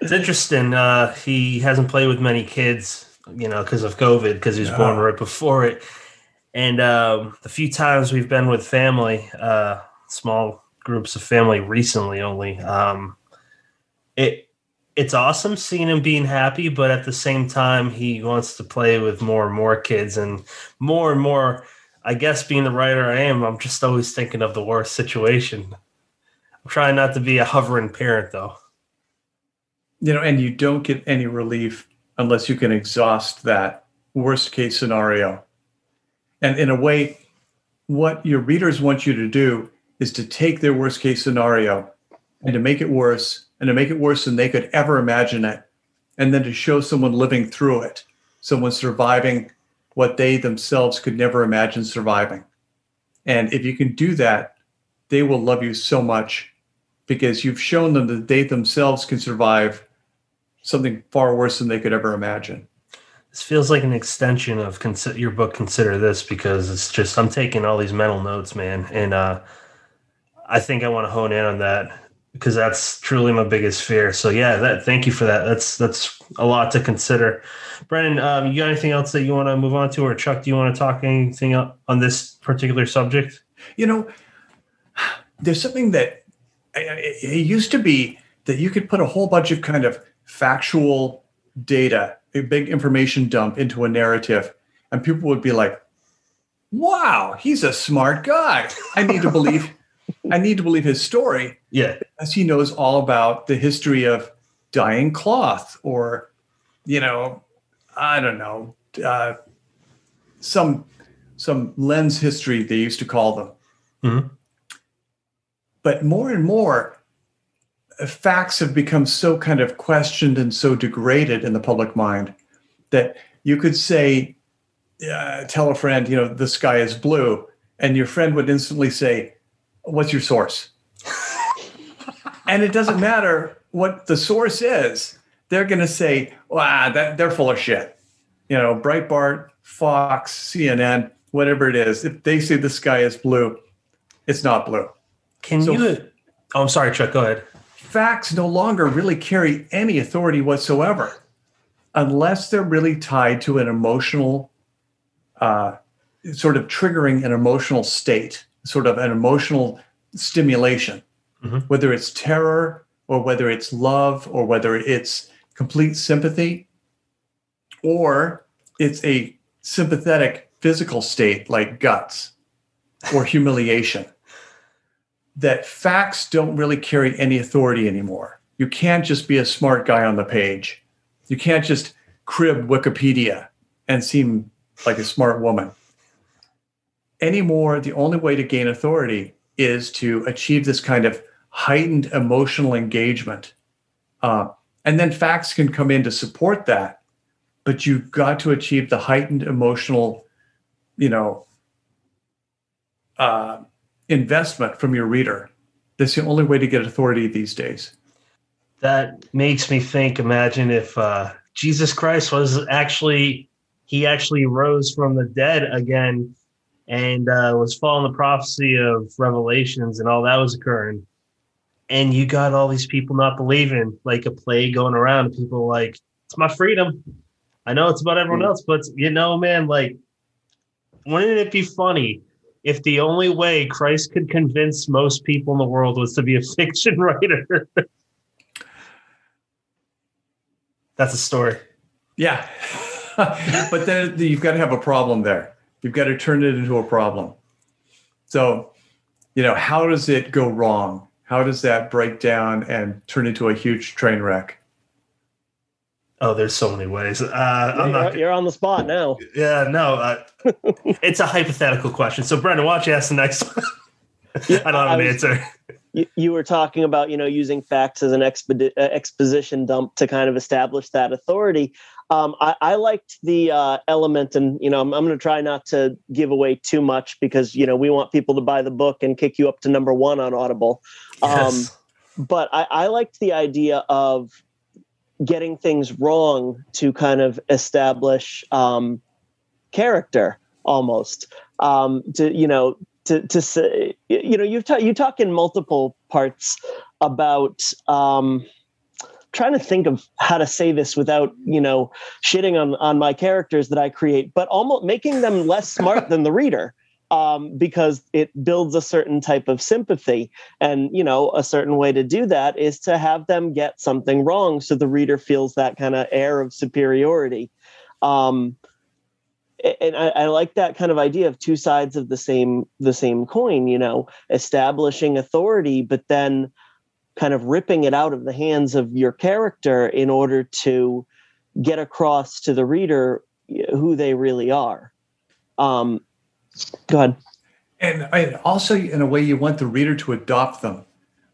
C: It's interesting. Uh, he hasn't played with many kids, you know, because of COVID, because he was born right before it. And um, the few times we've been with family, uh, small groups of family recently only, um, it it's awesome seeing him being happy, but at the same time, he wants to play with more and more kids and more and more. I guess being the writer I am, I'm just always thinking of the worst situation. I'm trying not to be a hovering parent, though.
E: you know, and you don't get any relief unless you can exhaust that worst case scenario. And in a way, what your readers want you to do is to take their worst case scenario and to make it worse and to make it worse than they could ever imagine it. And then to show someone living through it, someone surviving what they themselves could never imagine surviving. And if you can do that, they will love you so much because you've shown them that they themselves can survive something far worse than they could ever imagine.
C: This feels like an extension of consi- your book. Consider this because it's just I'm taking all these mental notes, man, and uh, I think I want to hone in on that because that's truly my biggest fear. So yeah, that thank you for that. That's that's a lot to consider. Brennan, um, you got anything else that you want to move on to, or Chuck, do you want to talk anything on this particular subject?
E: You know, there's something that it used to be that you could put a whole bunch of kind of factual data, a big information dump into a narrative, and people would be like, "Wow, he's a smart guy. I need to believe, I need to believe his story."
C: Yeah,
E: as he knows all about the history of dyeing cloth or you know i don't know uh, some some lens history they used to call them
C: Mhm.
E: but more and more facts have become so kind of questioned and so degraded in the public mind that you could say uh, tell a friend you know the sky is blue and your friend would instantly say what's your source *laughs* and it doesn't matter what the source is they're going to say wow that, they're full of shit you know breitbart fox cnn whatever it is if they say the sky is blue it's not blue
C: can
E: So-
C: you? Oh, I'm sorry, Chuck. Go ahead.
E: Facts no longer really carry any authority whatsoever unless they're really tied to an emotional uh, sort of triggering an emotional state sort of an emotional stimulation
C: Mhm.
E: whether it's terror or whether it's love or whether it's complete sympathy or it's a sympathetic physical state like guts or humiliation. That facts don't really carry any authority anymore. You can't just be a smart guy on the page. You can't just crib Wikipedia and seem like a smart woman. Anymore, the only way to gain authority is to achieve this kind of heightened emotional engagement. Uh, and then facts can come in to support that, but you've got to achieve the heightened emotional, you know, uh, investment from your reader. That's the only way to get authority these days.
C: That makes me think. Imagine if uh, Jesus Christ was actually he actually rose from the dead again and uh, was following the prophecy of Revelations and all that was occurring. And you got all these people not believing, like a plague going around. People like, it's my freedom. I know it's about everyone else, but you know, man, like, wouldn't it be funny if the only way Christ could convince most people in the world was to be a *laughs* fiction writer? That's a story.
E: Yeah. *laughs* but then you've got to have a problem there. You've got to turn it into a problem. So, you know, how does it go wrong? How does that break down and turn into a huge train wreck?
C: Oh, there's so many ways. Uh, I'm
D: you're,
C: not.
D: you're on the spot now.
C: Yeah, no. Uh, *laughs* it's a hypothetical question. So, Brennan, why don't you ask the next one? *laughs* I don't have
D: I
C: an
D: was-
C: answer.
D: you, you were talking about you know using facts as an expedi- uh, exposition dump to kind of establish that authority um, I, I liked the uh, element and you know i'm, I'm going to try not to give away too much because you know we want people to buy the book and kick you up to number one on audible um,
C: Yes.
D: but I, I liked the idea of getting things wrong to kind of establish um, character almost. Um, to you know to to say you know you've ta- you talk in multiple parts about um, trying to think of how to say this without you know shitting on on my characters that I create, but almost making them less smart than the reader um, because it builds a certain type of sympathy. And, you know, a certain way to do that is to have them get something wrong so the reader feels that kind of air of superiority. Um, and I, I like that kind of idea of two sides of the same the same coin, you know, establishing authority, but then kind of ripping it out of the hands of your character in order to get across to the reader who they really are. Um, go ahead.
E: And, also, in a way, you want the reader to adopt them.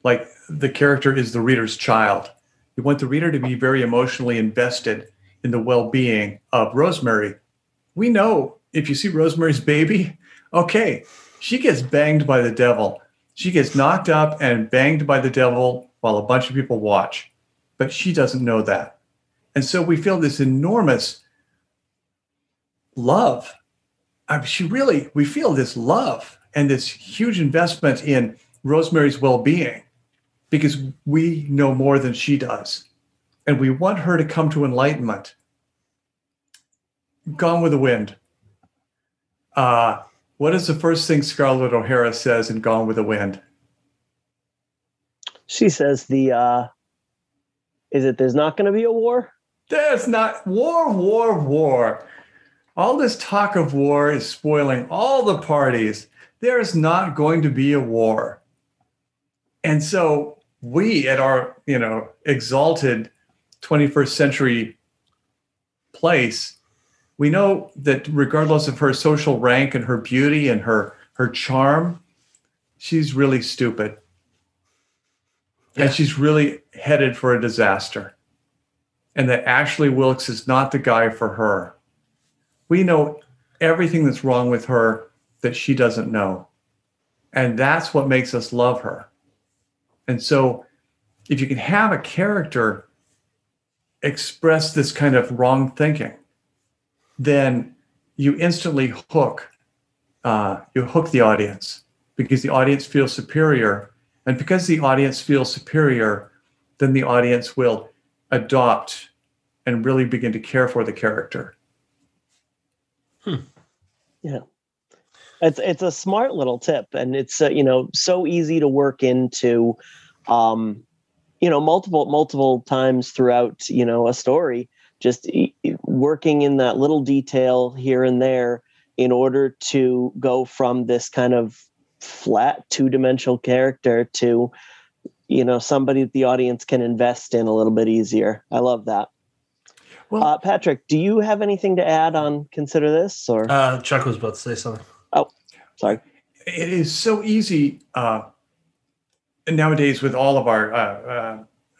E: Like the character is the reader's child. You want the reader to be very emotionally invested in the well being of Rosemary. We know if you see Rosemary's baby, okay, she gets banged by the devil. She gets knocked up and banged by the devil while a bunch of people watch. But she doesn't know that. And so we feel this enormous love she really, we feel this love and this huge investment in Rosemary's well being because we know more than she does. And we want her to come to enlightenment. Gone with the Wind. Uh, what is the first thing Scarlett O'Hara says in Gone with the Wind?
D: She says the uh, is it there's not going to be a war?
E: There's not war, war, war. All this talk of war is spoiling all the parties. There is not going to be a war. And so we at our, you know, exalted 21st century place, we know that regardless of her social rank and her beauty and her her charm, she's really stupid.
C: Yeah.
E: And she's really headed for a disaster and that Ashley Wilkes is not the guy for her. We know everything that's wrong with her that she doesn't know. And that's what makes us love her. And so, if you can have a character express this kind of wrong thinking, then you instantly hook uh, you hook the audience because the audience feels superior, and because the audience feels superior, then the audience will adopt and really begin to care for the character.
D: It's it's a smart little tip, and it's uh, you know so easy to work into, um, you know multiple multiple times throughout you know a story. Just e- working in that little detail here and there in order to go from this kind of flat two-dimensional character to you know somebody that the audience can invest in a little bit easier. I love that well, uh, patrick do you have anything to add on consider this or?
C: Uh, chuck was about to say something.
D: Oh sorry.
E: It is so easy uh, nowadays with all of our uh,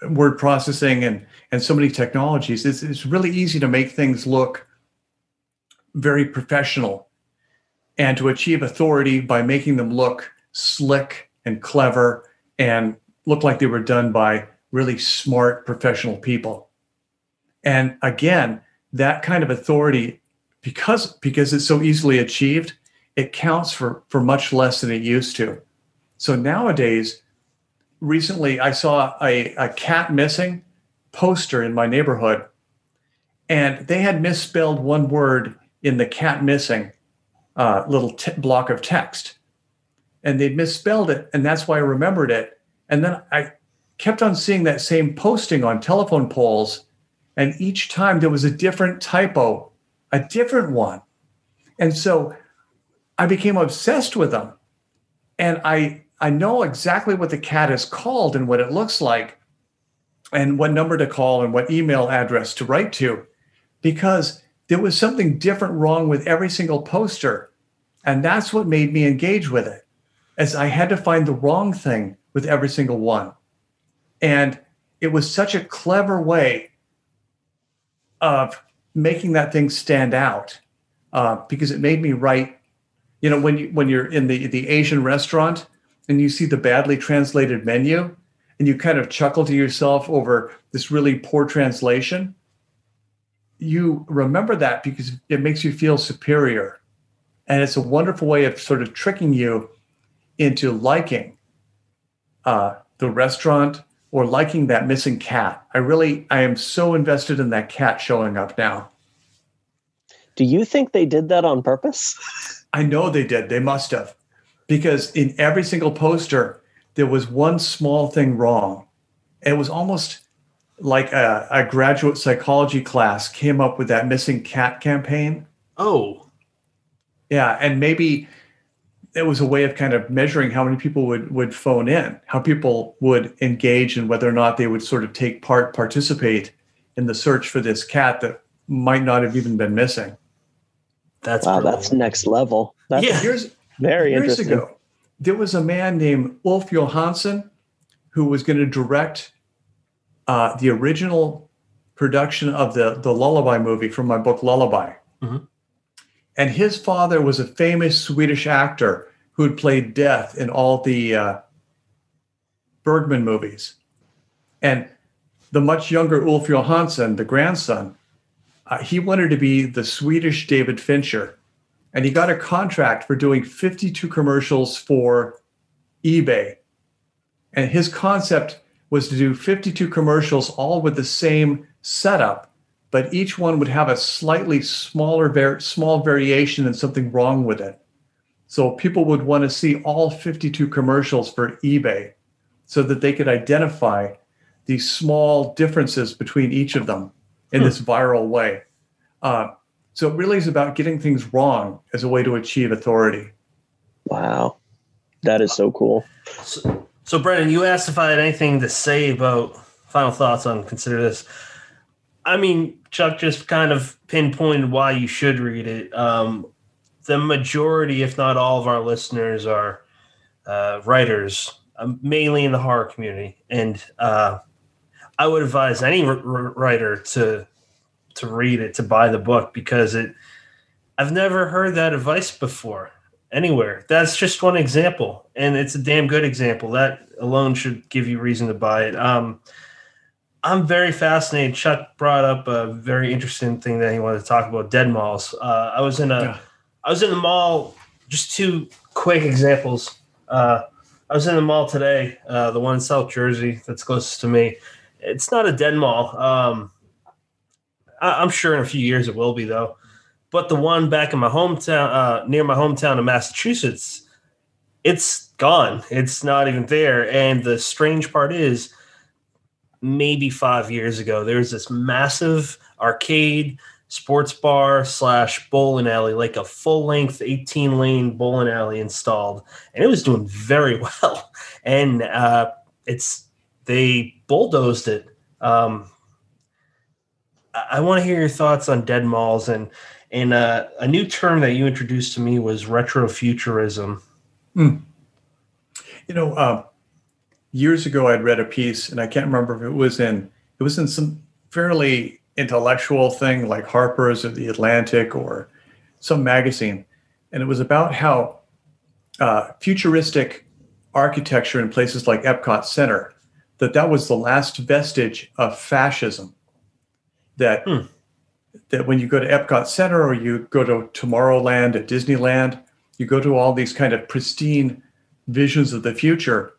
E: uh, word processing and and so many technologies it's, it's really easy to make things look very professional and to achieve authority by making them look slick and clever and look like they were done by really smart professional people. And again, that kind of authority, because because it's so easily achieved, it counts for for much less than it used to. So nowadays, recently I saw a, a cat missing poster in my neighborhood, and they had misspelled one word in the cat missing uh, little t- block of text, and they'd misspelled it, and that's why I remembered it. And then I kept on seeing that same posting on telephone poles. And each time there was a different typo, a different one. And so I became obsessed with them. And I, I know exactly what the cat is called and what it looks like, and what number to call and what email address to write to, because there was something different wrong with every single poster. And that's what made me engage with it, as I had to find the wrong thing with every single one. And it was such a clever way of making that thing stand out uh, because it made me write. You know, when you when you're in the the Asian restaurant and you see the badly translated menu, and you kind of chuckle to yourself over this really poor translation, you remember that because it makes you feel superior. And it's a wonderful way of sort of tricking you into liking uh, the restaurant or liking that missing cat. I really, I am so invested in that cat showing up now.
D: Do you think they did that on purpose? *laughs*
E: I know they did. They must have. Because in every single poster, there was one small thing wrong. It was almost like a, a graduate psychology class came up with that missing cat campaign.
C: Oh.
E: Yeah. And maybe it was a way of kind of measuring how many people would would phone in, how people would engage, and whether or not they would sort of take part, participate in the search for this cat that might not have even been missing.
D: That's wow, that's next level. That's
E: yeah. years *laughs*
D: very
E: years
D: interesting.
E: ago, there was a man named Ulf Johansson who was going to direct uh, the original production of the the Lullaby movie from my book Lullaby. Mm-hmm. And his father was a famous Swedish actor who had played Death in all the uh, Bergman movies. And the much younger Ulf Johansson, the grandson, uh, he wanted to be the Swedish David Fincher. And he got a contract for doing 52 commercials for eBay. And his concept was to do 52 commercials, all with the same setup but each one would have a slightly smaller, var- small variation and something wrong with it. So people would want to see all 52 commercials for eBay so that they could identify these small differences between each of them in hmm. this viral way. Uh, so it really is about getting things wrong as a way to achieve authority.
D: Wow. That is so cool.
C: So, so Brennan, you asked if I had anything to say about final thoughts on consider this. I mean, Chuck just kind of pinpointed why you should read it. Um, the majority, if not all, of our listeners are uh, writers, um, mainly in the horror community, and uh, I would advise any r- writer to to read it, to buy the book, because it. I've never heard that advice before anywhere. That's just one example, and it's a damn good example. That alone should give you reason to buy it. Um, I'm very fascinated. Chuck brought up a very interesting thing that he wanted to talk about: dead malls. Uh, I was in a, yeah. I was in the mall. Just two quick examples. Uh, I was in the mall today, uh, the one in South Jersey that's closest to me. It's not a dead mall. Um, I, am sure in a few years it will be though. But the one back in my hometown, uh, near my hometown of Massachusetts, it's gone. It's not even there. And the strange part is maybe five years ago. There was this massive arcade sports bar slash bowling alley, like a full length 18 lane bowling alley installed, and it was doing very *laughs* well. And uh, it's they bulldozed it. Um, I, I want to hear your thoughts on dead malls and and uh, a new term that you introduced to me was retrofuturism.
E: Mm. You know, uh, years ago I'd read a piece, and I can't remember if it was in it was in some fairly intellectual thing like Harper's or the Atlantic or some magazine, and it was about how uh, futuristic architecture in places like Epcot Center that that was the last vestige of fascism. That hmm. that when you go to Epcot Center or you go to Tomorrowland at Disneyland, you go to all these kind of pristine visions of the future.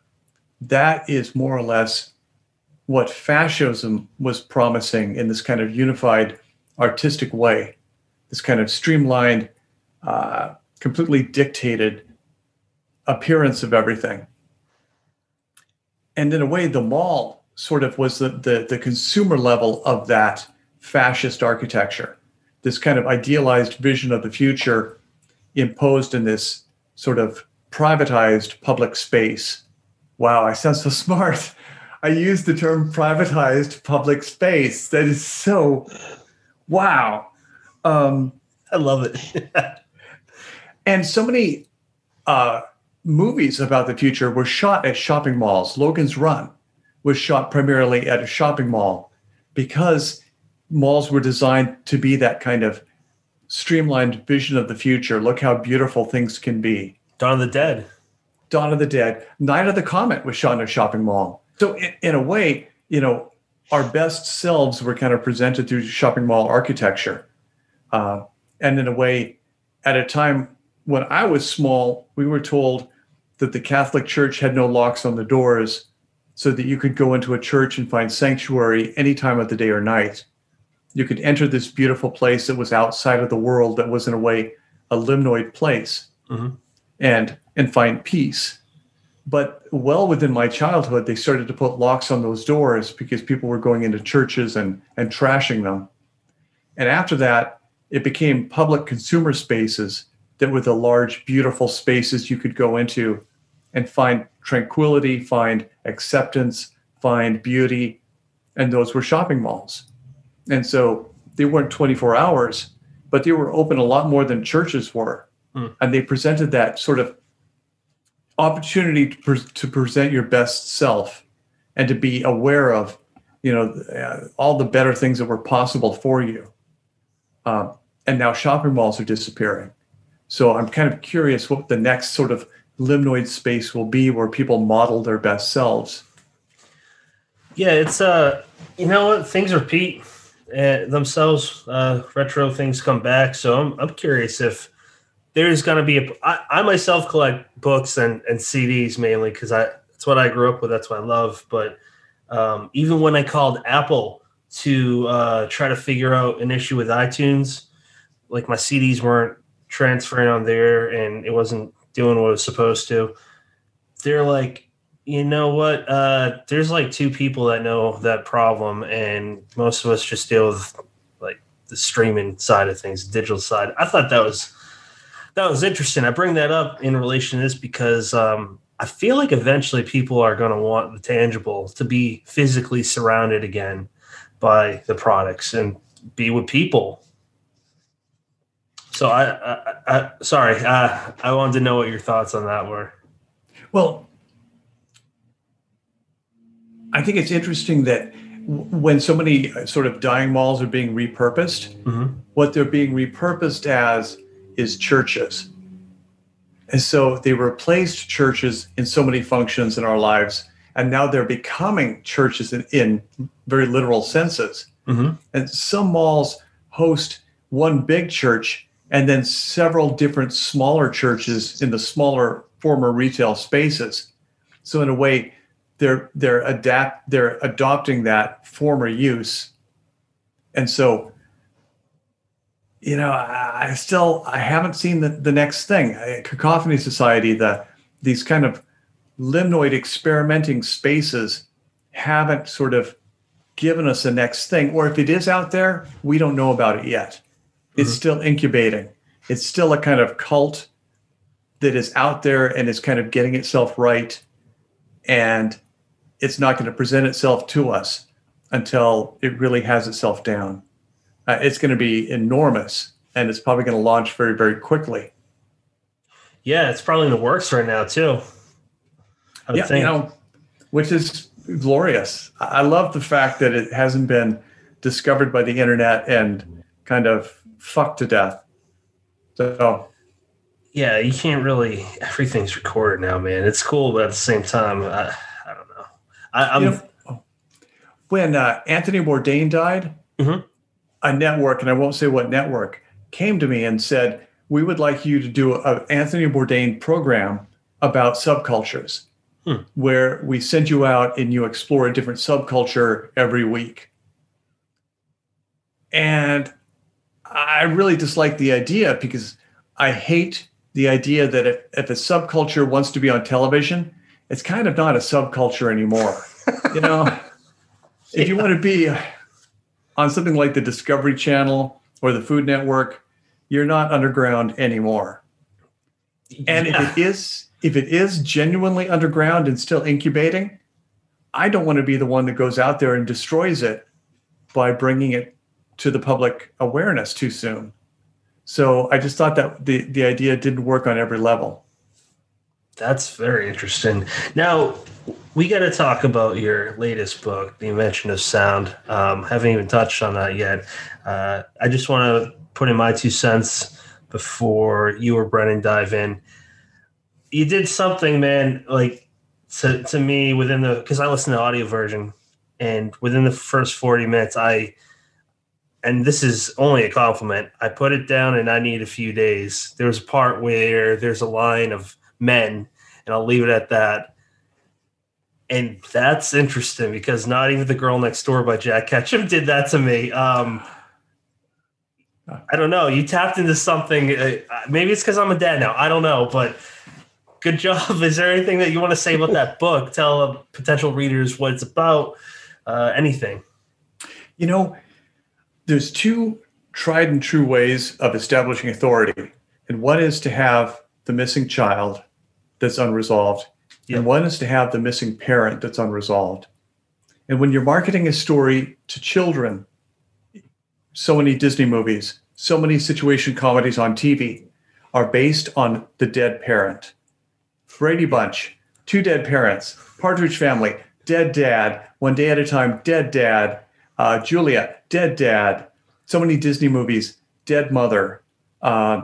E: That is more or less what fascism was promising in this kind of unified artistic way, this kind of streamlined, uh, completely dictated appearance of everything. And in a way, the mall sort of was the, the, the consumer level of that fascist architecture, this kind of idealized vision of the future imposed in this sort of privatized public space. Wow, I sound so *laughs* smart. I use the term privatized public space. That is so wow. Um,
C: I love it. *laughs*
E: and so many uh, movies about the future were shot at shopping malls. Logan's Run was shot primarily at a shopping mall because malls were designed to be that kind of streamlined vision of the future. Look how beautiful things can be.
C: Dawn of the Dead.
E: Dawn of the Dead. Night of the Comet was shot in a shopping mall. So in, in a way, you know, our best selves were kind of presented through shopping mall architecture. Uh, and in a way, at a time when I was small, we were told that the Catholic Church had no locks on the doors so that you could go into a church and find sanctuary any time of the day or night. You could enter this beautiful place that was outside of the world, that was in a way a liminoid place, mm-hmm. And and find peace. But well within my childhood, they started to put locks on those doors because people were going into churches and, and trashing them. And after that, it became public consumer spaces that were the large, beautiful spaces you could go into and find tranquility, find acceptance, find beauty. And those were shopping malls. And so they weren't 24 hours, but they were open a lot more than churches were. Mm. And they presented that sort of opportunity to, pre- to present your best self and to be aware of you know uh, all the better things that were possible for you. Um, and now shopping malls are disappearing. So i'm kind of curious what the next sort of liminoid space will be where people model their best selves.
C: Yeah it's uh you know what? Things repeat uh, themselves uh retro things come back. So i'm, I'm curious if there's going to be a. I, I myself collect books and, and CDs mainly because I that's what I grew up with. That's what I love. But um, even when I called Apple to uh, try to figure out an issue with iTunes, like my CDs weren't transferring on there and it wasn't doing what it was supposed to. They're like, you know what? Uh, there's like two people that know that problem, and most of us just deal with like the streaming side of things, digital side. I thought that was that was interesting. I bring that up in relation to this because um, I feel like eventually people are going to want the tangible to be physically surrounded again by the products and be with people. So I, I, I sorry, uh, I wanted to know what your thoughts on that were.
E: Well, I think it's interesting that when so many uh, sort of dying malls are being repurposed, mm-hmm. what they're being repurposed as is churches. And so they replaced churches in so many functions in our lives, and now they're becoming churches in, in very literal senses. Mm-hmm. And some malls host one big church and then several different smaller churches in the smaller former retail spaces. So in a way, they're they're adapt they're adopting that former use. And so you know, I, still I haven't seen the, the next thing. Cacophony Society, the these kind of liminoid experimenting spaces haven't sort of given us the next thing. Or if it is out there, we don't know about it yet. It's mm-hmm. still incubating. It's still a kind of cult that is out there and is kind of getting itself right. And it's not going to present itself to us until it really has itself down. Uh, it's going to be enormous and it's probably going to launch very, very quickly.
C: Yeah, it's probably in the works right now too.
E: Yeah,
C: think.
E: you know, which is glorious. I love the fact that it hasn't been discovered by the internet and kind of fucked to death. So
C: yeah, you can't really. Everything's recorded now, man. It's cool, but at the same time, I, I don't know. I, I'm
E: you know, when uh, Anthony Bourdain died,
C: Mhm.
E: A network, and I won't say what network, came to me and said, "We would like you to do an Anthony Bourdain program about subcultures,
C: Hmm.
E: where we send you out and you explore a different subculture every week." And I really dislike the idea because I hate the idea that if, if a subculture wants to be on television, it's kind of not a subculture anymore. you know, *laughs* if you want to be on something like the Discovery Channel or the Food Network, you're not underground anymore. And
C: yeah.
E: if it is if it is genuinely underground and still incubating, I don't want to be the one that goes out there and destroys it by bringing it to the public awareness too soon. So I just thought that the the idea didn't work on every level.
C: That's very interesting. Now, we got to talk about your latest book, The Invention of Sound. Um, haven't even touched on that yet. Uh, I just want to put in my two cents before you or Brennan dive in. You did something, man, like to, to me within the, because I listen to the audio version, and within the first 40 minutes, I, and this is only a compliment, I put it down and I need a few days. There was a part where there's a line of, men, and I'll leave it at that. And that's interesting because not even the girl next door by Jack Ketchum did that to me. Um, I don't know. You tapped into something. Uh, maybe it's because I'm a dad now. I don't know, but good *laughs* job. Is there anything that you want to say about that book? Tell uh, potential readers what it's about. Uh, anything.
E: You know, there's two tried and true ways of establishing authority, and one is to have the missing child that's unresolved,
C: Yep.
E: and one is to have the missing parent that's unresolved. And when you're marketing a story to children, so many Disney movies, so many situation comedies on TV are based on the dead parent. Brady Bunch, two dead parents, Partridge Family, dead dad, one day at a time, dead dad, uh, Julia, dead dad, so many Disney movies, dead mother, uh,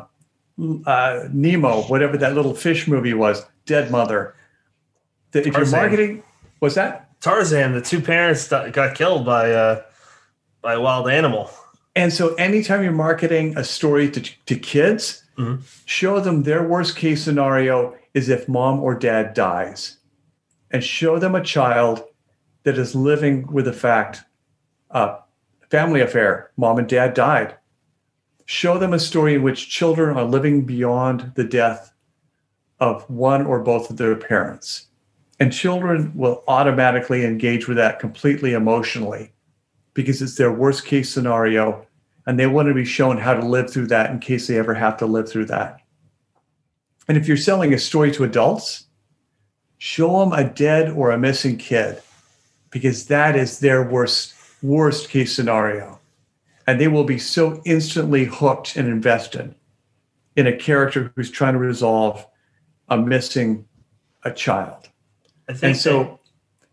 E: uh, Nemo, whatever that little fish movie was, dead mother. If you're marketing, was that?
C: Tarzan, the two parents got killed by uh, by a wild animal.
E: And so anytime you're marketing a story to, to kids,
C: Mhm.
E: show them their worst case scenario is if mom or dad dies. And show them a child that is living with the fact, uh, family affair, mom and dad died. Show them a story in which children are living beyond the death of one or both of their parents. And children will automatically engage with that completely emotionally because it's their worst case scenario and they want to be shown how to live through that in case they ever have to live through that. And if you're selling a story to adults, show them a dead or a missing kid because that is their worst worst case scenario. And they will be so instantly hooked and invested in a character who's trying to resolve a missing a child.
C: I think
E: And so,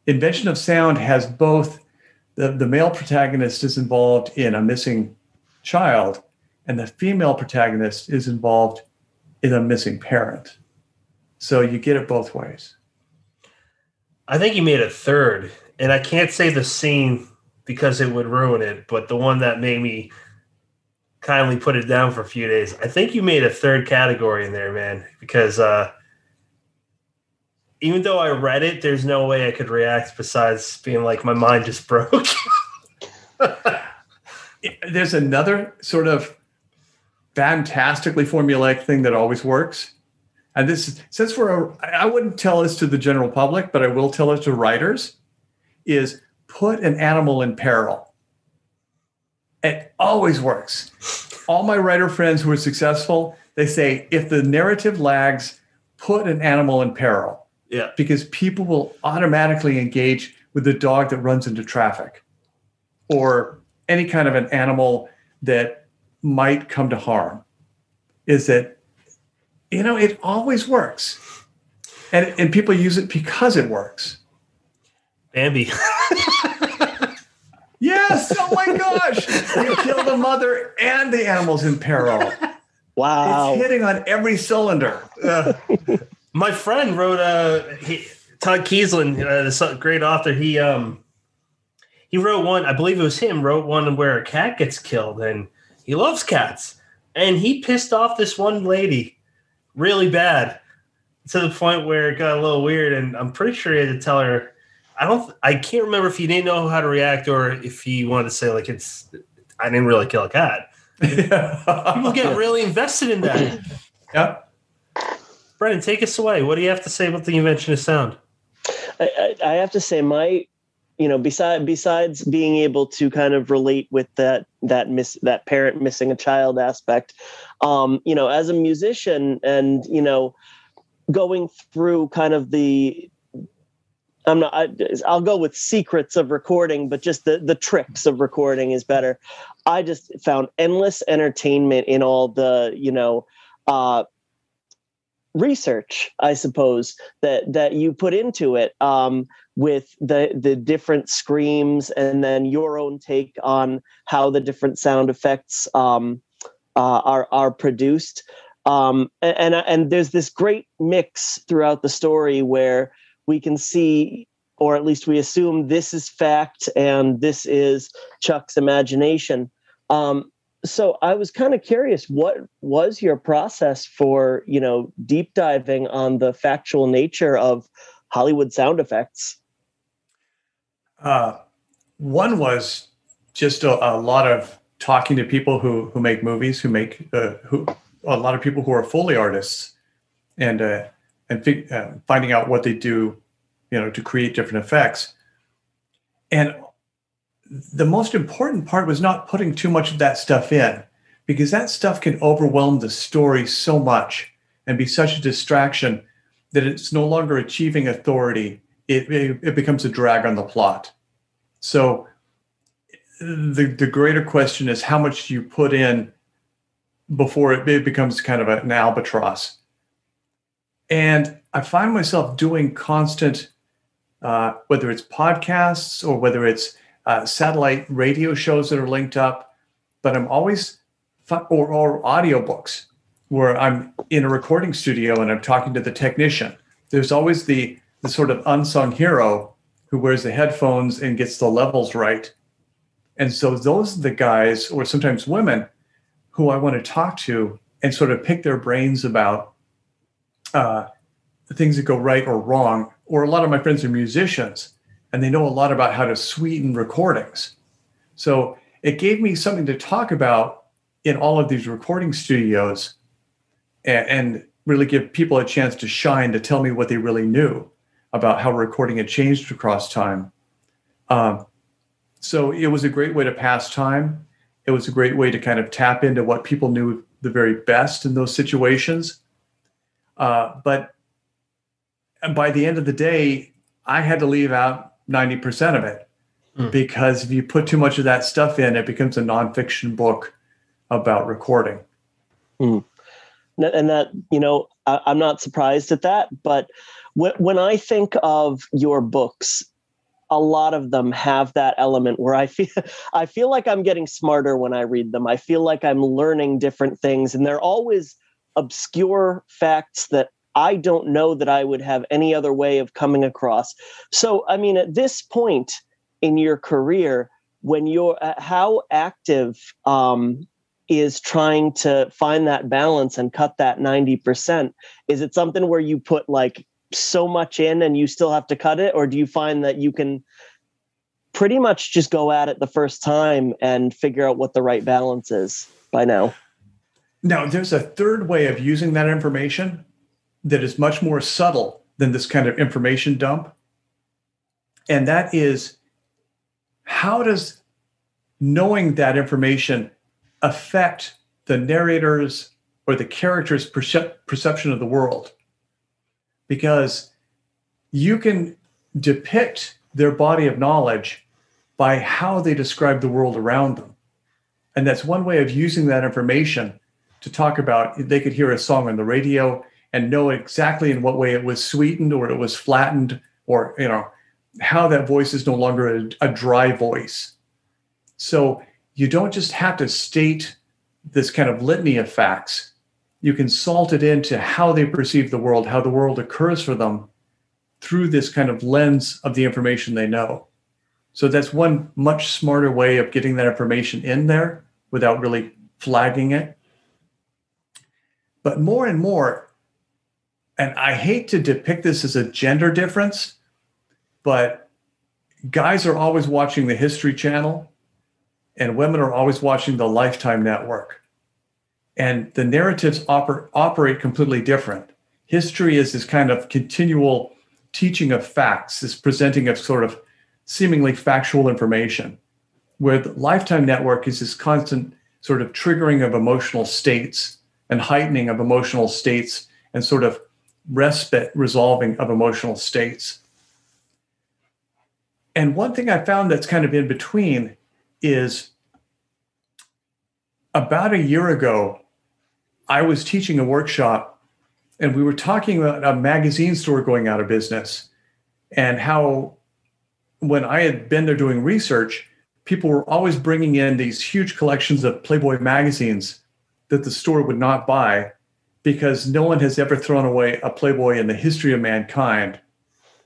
E: Invention of Sound has both the, the male protagonist is involved in a missing child, and the female protagonist is involved in a missing parent. So you get it both ways.
C: I think you made a third, and I can't say the scene because it would ruin it, but the one that made me kindly put it down for a few days. I think you made a third category in there, man, because uh, even though I read it, there's no way I could react besides being like, my mind just broke. *laughs*
E: There's another sort of fantastically formulaic thing that always works. And this, since we're, I wouldn't tell this to the general public, but I will tell it to writers, is put an animal in peril. It always works. All my writer friends who are successful, they say if the narrative lags, put an animal in peril
C: Yeah.
E: because people will automatically engage with the dog that runs into traffic or any kind of an animal that might come to harm. Is that, you know, it always works. And, and people use it because it works.
C: Bambi. *laughs*
E: Yes. Oh my gosh. You kill the mother and the animals in peril.
D: Wow.
E: It's hitting on every cylinder. Uh,
C: My friend wrote a he, Todd Keisling, uh, this great author. He um he wrote one. I believe it was him wrote one where a cat gets killed, and he loves cats, and he pissed off this one lady really bad to the point where it got a little weird. And I'm pretty sure he had to tell her. I don't. I can't remember if he didn't know how to react or if he wanted to say like it's. I didn't really kill a cat. People get *laughs* really invested in that. *clears throat*
E: yeah.
C: Brennan, take us away. What do you have to say about the invention of sound?
D: I, I, I have to say my you know besides besides being able to kind of relate with that that miss that parent missing a child aspect um you know as a musician and you know going through kind of the i'm not I, i'll go with secrets of recording but just the the tricks of recording is better. I just found endless entertainment in all the you know uh research i suppose that that you put into it um with the the different screams and then your own take on how the different sound effects um uh, are are produced. Um and, and and there's this great mix throughout the story where we can see or at least we assume this is fact and this is chuck's imagination um so I was kind of curious what was your process for, you know, deep diving on the factual nature of Hollywood sound effects?
E: Uh, one was just a, a, lot of talking to people who who make movies, who make uh, who a lot of people who are Foley artists, and uh, and uh, finding out what they do, you know, to create different effects. And the most important part was not putting too much of that stuff in because that stuff can overwhelm the story so much and be such a distraction that it's no longer achieving authority. It, it, it becomes a drag on the plot. So the, the greater question is how much do you put in before it, it becomes kind of an albatross and i find myself doing constant uh, whether it's podcasts or whether it's uh, satellite radio shows that are linked up, but I'm always or, or audiobooks where I'm in a recording studio and I'm talking to the technician. There's always the the sort of unsung hero who wears the headphones and gets the levels right. And so those are the guys, or sometimes women, who I want to talk to and sort of pick their brains about uh, things that go right or wrong. Or a lot of my friends are musicians and they know a lot about how to sweeten recordings. So it gave me something to talk about in all of these recording studios and, and, really give people a chance to shine to tell me what they really knew about how recording had changed across time. Um, so it was a great way to pass time. It was a great way to kind of tap into what people knew the very best in those situations. Uh, but by the end of the day, I had to leave out 90% of it mm. because if you put too much of that stuff in, it becomes a nonfiction book about recording.
D: Mm. And that, you know, I, am not surprised at that. But when, when I think of your books, a lot of them have that element where I feel *laughs* I feel like I'm getting smarter when I read them. I feel like I'm learning different things, and they're always obscure facts that I don't know that I would have any other way of coming across. So, I mean, at this point in your career, when you're uh, how active um, is trying to find that balance and cut that 90%? Is it something where you put like so much in and you still have to cut it? Or do you find that you can pretty much just go at it the first time and figure out what the right balance is by now?
E: Now, there's a third way of using that information that is much more subtle than this kind of information dump. And that is how does knowing that information affect the narrator's or the character's percep- perception of the world because you can depict their body of knowledge by how they describe the world around them and that's one way of using that information to talk about they could hear a song on the radio and know exactly in what way it was sweetened or it was flattened or you know how that voice is no longer a, a dry voice so you don't just have to state this kind of litany of facts. You can salt it into how they perceive the world, how the world occurs for them through this kind of lens of the information they know. So that's one much smarter way of getting that information in there without really flagging it. But more and more, and I hate to depict this as a gender difference, but guys are always watching the History Channel and women are always watching the Lifetime Network. And the narratives oper- operate completely different. History is this kind of continual teaching of facts, this presenting of sort of seemingly factual information, where the Lifetime Network is this constant sort of triggering of emotional states and heightening of emotional states and sort of respite resolving of emotional states. And one thing I found that's kind of in between is about a year ago, I was teaching a workshop and we were talking about a magazine store going out of business and how when I had been there doing research, people were always bringing in these huge collections of Playboy magazines that the store would not buy because no one has ever thrown away a Playboy in the history of mankind.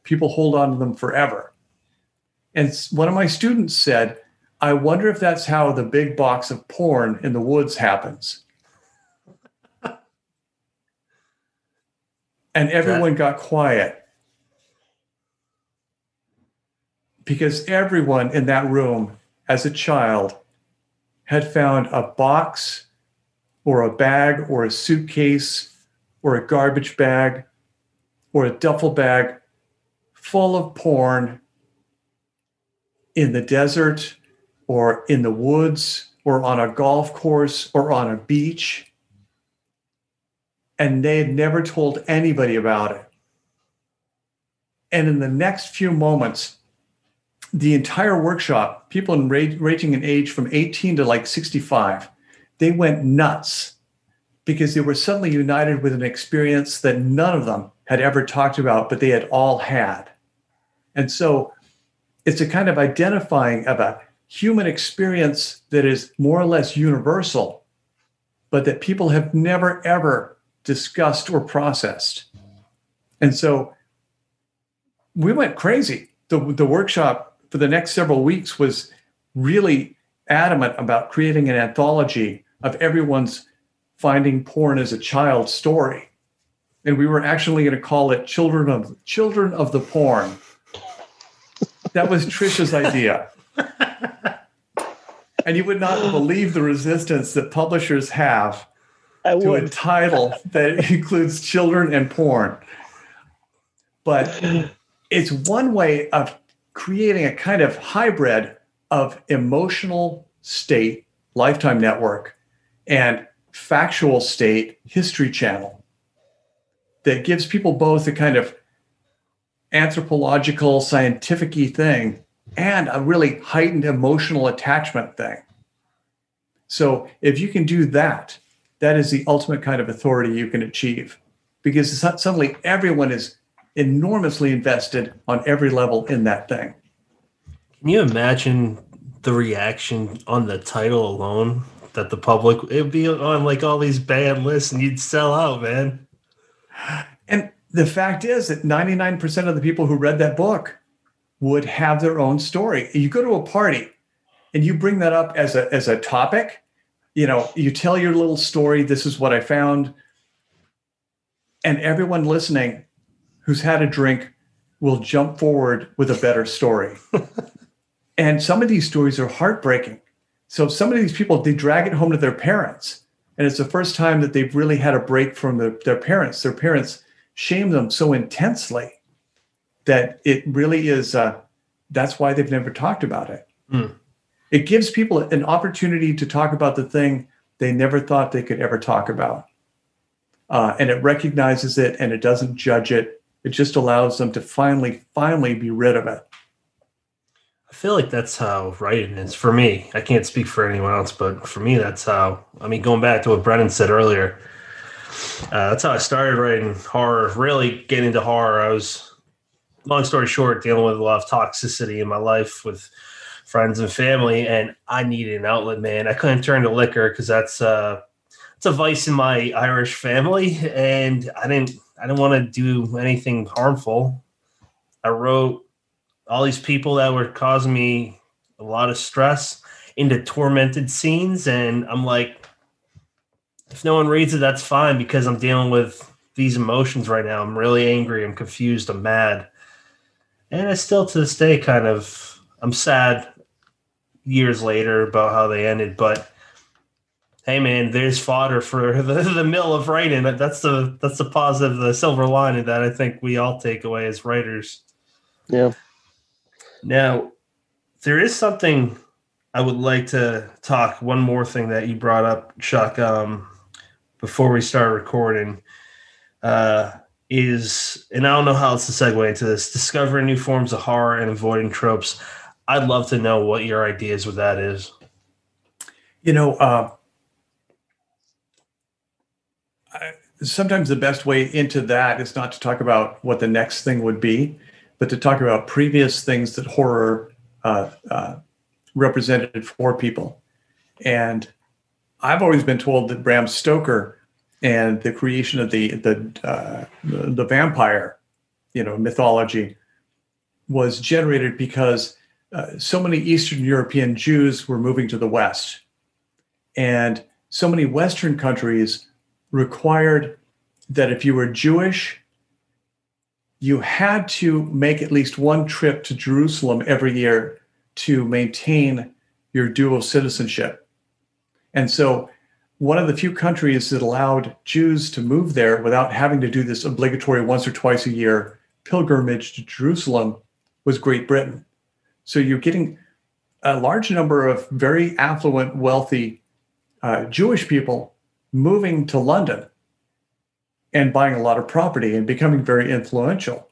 E: People hold on to them forever. And one of my students said, I wonder if that's how the big box of porn in the woods happens. *laughs* and everyone that- got quiet because everyone in that room as a child had found a box or a bag or a suitcase or a garbage bag or a duffel bag full of porn in the desert or in the woods or on a golf course or on a beach. And they had never told anybody about it. And in the next few moments, the entire workshop, people in ranging in age from 18 to like 65, they went nuts because they were suddenly united with an experience that none of them had ever talked about, but they had all had. And so it's a kind of identifying of a human experience that is more or less universal, but that people have never ever discussed or processed. And so we went crazy. The, the workshop for the next several weeks was really adamant about creating an anthology of everyone's finding porn as a child story. And we were actually going to call it Children of Children of the Porn. That was Trisha's idea. *laughs* and you would not believe the resistance that publishers have to a title that *laughs* includes children and porn. But *laughs* it's one way of creating a kind of hybrid of emotional state, Lifetime Network, and factual state, History Channel, that gives people both a kind of anthropological, scientific thing and a really heightened emotional attachment thing. So if you can do that, that is the ultimate kind of authority you can achieve because suddenly everyone is enormously invested on every level in that thing.
C: Can you imagine the reaction on the title alone that the public it'd be on like all these banned lists and you'd sell out, man.
E: And the fact is that 99% of the people who read that book would have their own story. You go to a party and you bring that up as a as a topic, you know, you tell your little story, this is what I found. And everyone listening who's had a drink will jump forward with a better story. *laughs* and some of these stories are heartbreaking. So some of these people they drag it home to their parents. And it's the first time that they've really had a break from the, their parents. Their parents shame them so intensely that it really is uh, that's why they've never talked about it
C: mm.
E: it gives people an opportunity to talk about the thing they never thought they could ever talk about. Uh, and it recognizes it and it doesn't judge it. It just allows them to finally, finally be rid of it.
C: Feel like that's how writing is for me. I can't speak for anyone else, but for me, that's how. I mean, going back to what Brennan said earlier, uh, that's how I started writing horror. Really getting into horror. I was, long story short, dealing with a lot of toxicity in my life with friends and family, and I needed an outlet, man. I couldn't turn to liquor because that's uh, it's a vice in my Irish family, and I didn't I didn't want to do anything harmful. I wrote all these people that were causing me a lot of stress into tormented scenes, and I'm like, if no one reads it, that's fine because I'm dealing with these emotions right now. I'm really angry. I'm confused. I'm mad, and I still to this day kind of I'm sad years later about how they ended, but hey man, there's fodder for *laughs* the, the mill of writing. That's the that's the positive, the silver lining that I think we all take away as writers.
D: Yeah.
C: Now, there is something I would like to talk. One more thing that you brought up, Chuck, um, before we start recording, uh, is, and I don't know how else to segue into this: discovering new forms of horror and avoiding tropes. I'd love to know what your ideas with that is.
E: You know, uh, I, sometimes the best way into that is not to talk about what the next thing would be, but to talk about previous things that horror uh, uh, represented for people. And I've always been told that Bram Stoker and the creation of the the uh, the vampire, you know, mythology was generated because uh, so many Eastern European Jews were moving to the West, and so many Western countries required that if you were Jewish, you had to make at least one trip to Jerusalem every year to maintain your dual citizenship. And so, one of the few countries that allowed Jews to move there without having to do this obligatory once or twice a year pilgrimage to Jerusalem was Great Britain. So, you're getting a large number of very affluent, wealthy uh, Jewish people moving to London and buying a lot of property and becoming very influential.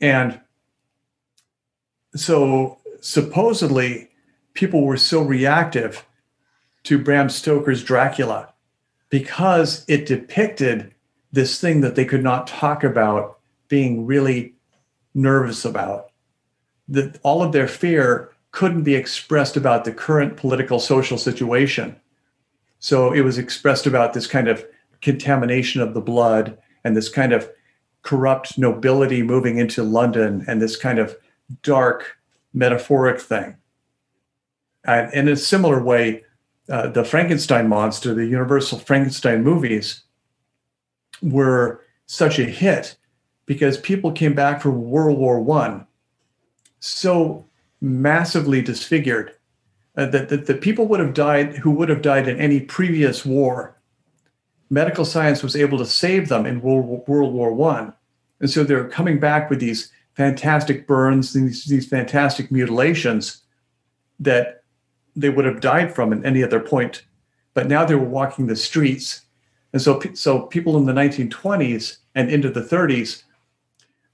E: And so supposedly people were so reactive to Bram Stoker's Dracula because it depicted this thing that they could not talk about being really nervous about. That all of their fear couldn't be expressed about the current political social situation. So it was expressed about this kind of contamination of the blood and this kind of corrupt nobility moving into London and this kind of dark metaphoric thing. And in a similar way, uh, the Frankenstein monster, the Universal Frankenstein movies, were such a hit because people came back from World War One so massively disfigured uh, that, that, that people would have died who would have died in any previous war. Medical science was able to save them in World, War One, and so they're coming back with these fantastic burns, these, these fantastic mutilations that they would have died from at any other point. But now they were walking the streets, and so so people in the 1920s and into the 30s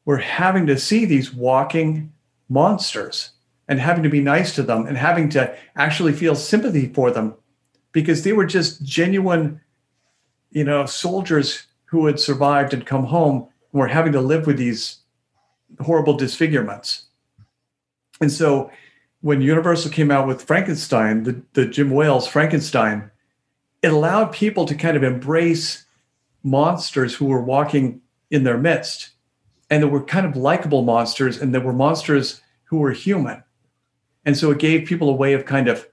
E: were having to see these walking monsters and having to be nice to them and having to actually feel sympathy for them because they were just genuine, you know, soldiers who had survived and come home were having to live with these horrible disfigurements. And so when Universal came out with Frankenstein, the, the James Whale's Frankenstein, it allowed people to kind of embrace monsters who were walking in their midst. And there were kind of likable monsters, and there were monsters who were human. And so it gave people a way of kind of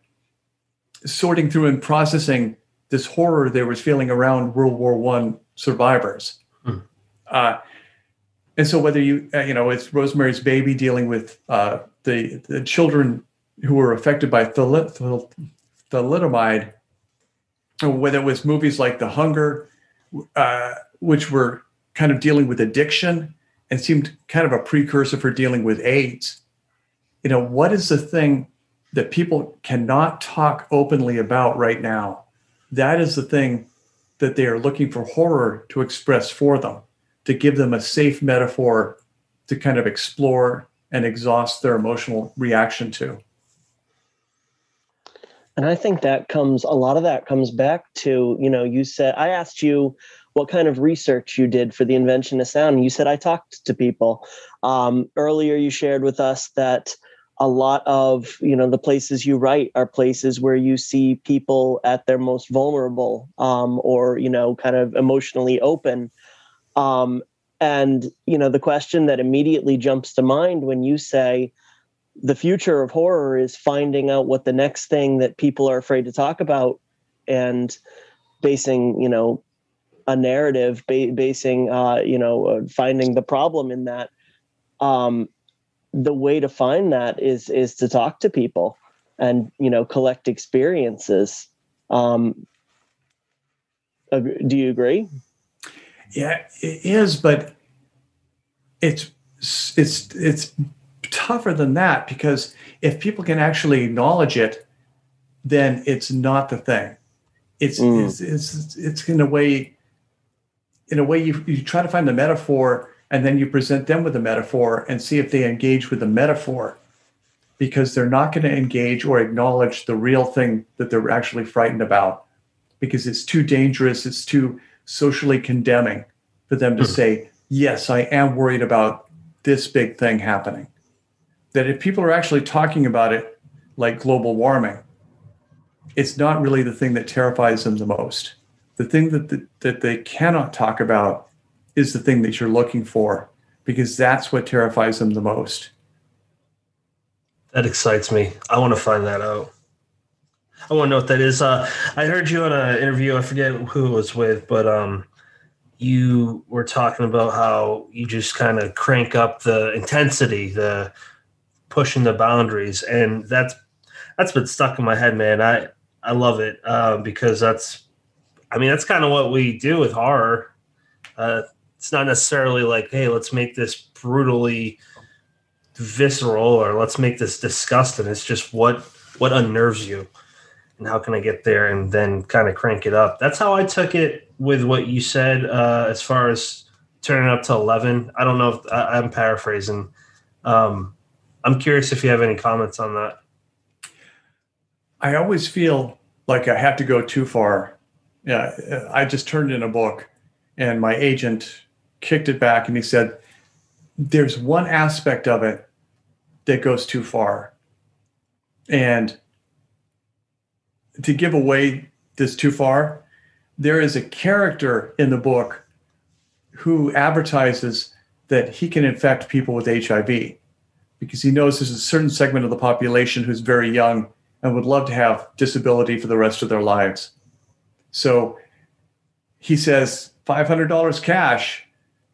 E: sorting through and processing this horror there was feeling around World War One survivors. Hmm. Uh, and so whether you uh, you know it's Rosemary's Baby dealing with uh, the the children who were affected by thalidomide, or whether it was movies like The Hunger, uh, which were kind of dealing with addiction and seemed kind of a precursor for dealing with AIDS you know what is the thing that people cannot talk openly about right now. That is the thing that they are looking for horror to express for them, to give them a safe metaphor to kind of explore and exhaust their emotional reaction to.
D: And I think that comes, a lot of that comes back to, you know, you said, I asked you what kind of research you did for the invention of sound. You said, I talked to people. Um, earlier, you shared with us that a lot of, you know, the places you write are places where you see people at their most vulnerable um, or, you know, kind of emotionally open. Um, and, you know, the question that immediately jumps to mind when you say, the future of horror is finding out what the next thing that people are afraid to talk about and basing you know a narrative ba- basing uh, you know uh, finding the problem in that um, the way to find that is is to talk to people and you know collect experiences um, do you agree
E: yeah it is but it's it's it's tougher than that because if people can actually acknowledge it, then it's not the thing. It's mm. it's, it's it's in a way in a way you, you try to find the metaphor and then you present them with a metaphor and see if they engage with the metaphor because they're not going to engage or acknowledge the real thing that they're actually frightened about because it's too dangerous it's too socially condemning for them to mm. say yes i am worried about this big thing happening that if people are actually talking about it like global warming, it's not really the thing that terrifies them the most. The thing that, the, that they cannot talk about is the thing that you're looking for because that's what terrifies them the most.
C: That excites me. I want to find that out. I want to know what that is. Uh, I heard you on an interview. I forget who it was with, but um, you were talking about how you just kind of crank up the intensity, the pushing the boundaries, and that's that's been stuck in my head, man. I I love it uh, because that's, I mean, that's kind of what we do with horror. Uh, it's not necessarily like, hey, let's make this brutally visceral or let's make this disgusting. It's just what what unnerves you and how can I get there and then kind of crank it up. That's how I took it with what you said uh, as far as turning up to 11. I don't know if I, am paraphrasing. Um, I'm curious if you have any comments on that.
E: I always feel like I have to go too far. Yeah, I just turned in a book and my agent kicked it back and he said, There's one aspect of it that goes too far. And to give away this too far, there is a character in the book who advertises that he can infect people with HIV because he knows there's a certain segment of the population who's very young and would love to have disability for the rest of their lives. So he says $500 cash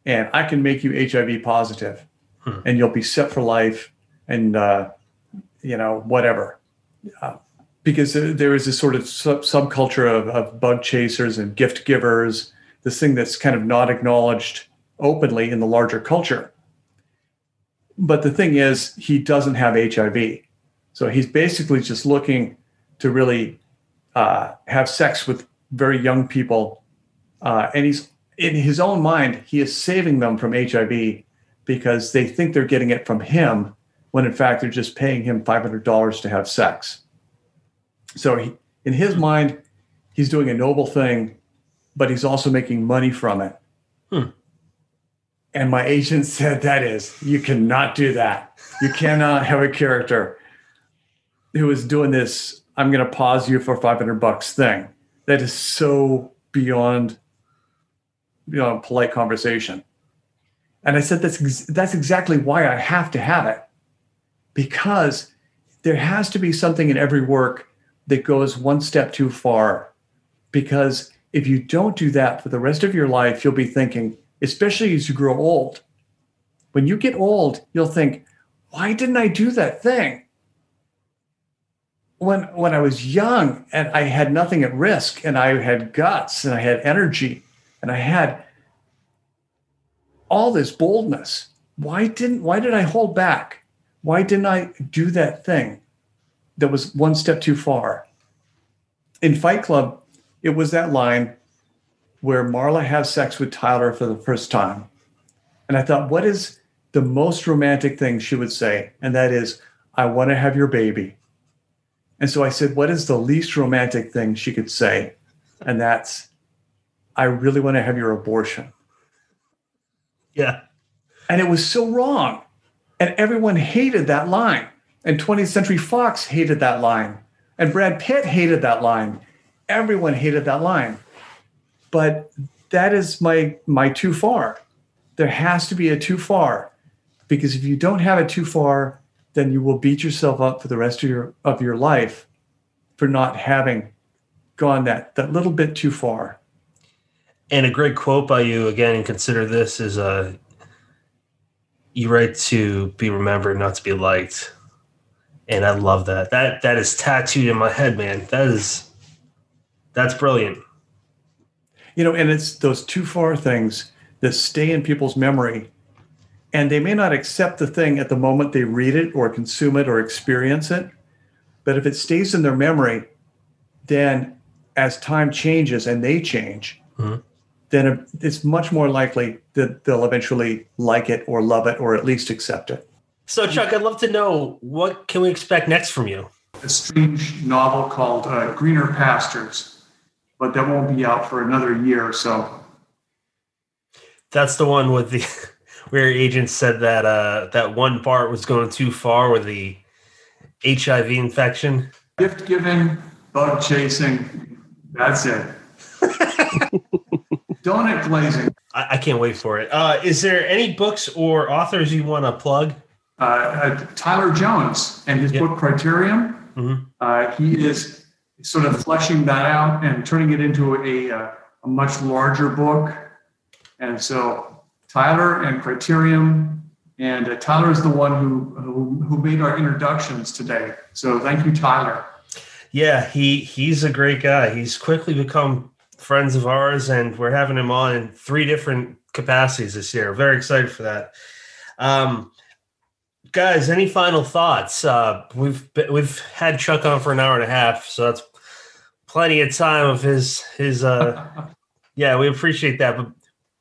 E: and I can make you HIV positive hmm. and you'll be set for life and, uh, you know, whatever. Uh, because there is this sort of sub- subculture of, of bug chasers and gift givers, this thing that's kind of not acknowledged openly in the larger culture. But the thing is, he doesn't have HIV. So he's basically just looking to really uh, have sex with very young people. Uh, and he's in his own mind, he is saving them from HIV because they think they're getting it from him when in fact they're just paying him $500 to have sex. So he, in his mind, he's doing a noble thing, but he's also making money from it. Hmm. And my agent said, That is, you cannot do that. You cannot have a character who is doing this, I'm going to pause you for 500 bucks thing. That is so beyond you know, polite conversation. And I said, that's, that's exactly why I have to have it. Because there has to be something in every work that goes one step too far. Because if you don't do that for the rest of your life, you'll be thinking, especially as you grow old. When you get old, you'll think, why didn't I do that thing? When, when I was young and I had nothing at risk and I had guts and I had energy and I had all this boldness, why didn't why did I hold back? Why didn't I do that thing? that was one step too far. In Fight Club, it was that line where Marla has sex with Tyler for the first time. And I thought, what is the most romantic thing she would say? And that is, I want to have your baby. And so I said, what is the least romantic thing she could say? And that's, I really want to have your abortion.
C: Yeah.
E: And it was so wrong. And everyone hated that line. And 20th Century Fox hated that line. And Brad Pitt hated that line. Everyone hated that line. But that is my my too far. There has to be a too far. Because if you don't have it too far, then you will beat yourself up for the rest of your of your life for not having gone that that little bit too far.
C: And a great quote by you again, and consider this is uh you write to be remembered, not to be liked. And I love that. That that is tattooed in my head, man. That is that's brilliant.
E: You know, and it's those too far things that stay in people's memory. And they may not accept the thing at the moment they read it or consume it or experience it. But if it stays in their memory, then as time changes and they change,
C: Mhm.
E: Then it's much more likely that they'll eventually like it or love it or at least accept it.
C: So Chuck, I'd love to know what can we expect next from you?
E: a strange novel called uh, Greener Pastures, but that won't be out for another year or so.
C: That's the one with the *laughs* where agents said that uh that one part was going too far with the HIV infection.
E: Gift giving, bug chasing, that's it. *laughs* Donut glazing.
C: I, I can't wait for it. Uh, is there any books or authors you want to plug?
E: Uh, uh, Tyler Jones and his
C: Yep.
E: book Criterion.
C: Mhm.
E: Uh, he is sort of fleshing that out and turning it into a, uh, a much larger book. And so Tyler and Criterion, and uh, Tyler is the one who, who who made our introductions today. So thank you, Tyler.
C: Yeah, he he's a great guy. He's quickly become friends of ours, and we're having him on in three different capacities this year. Very excited for that. Um, guys, any final thoughts? Uh, we've been- we've had Chuck on for an hour and a half, so that's plenty of time of his his. Uh, *laughs* yeah, we appreciate that. But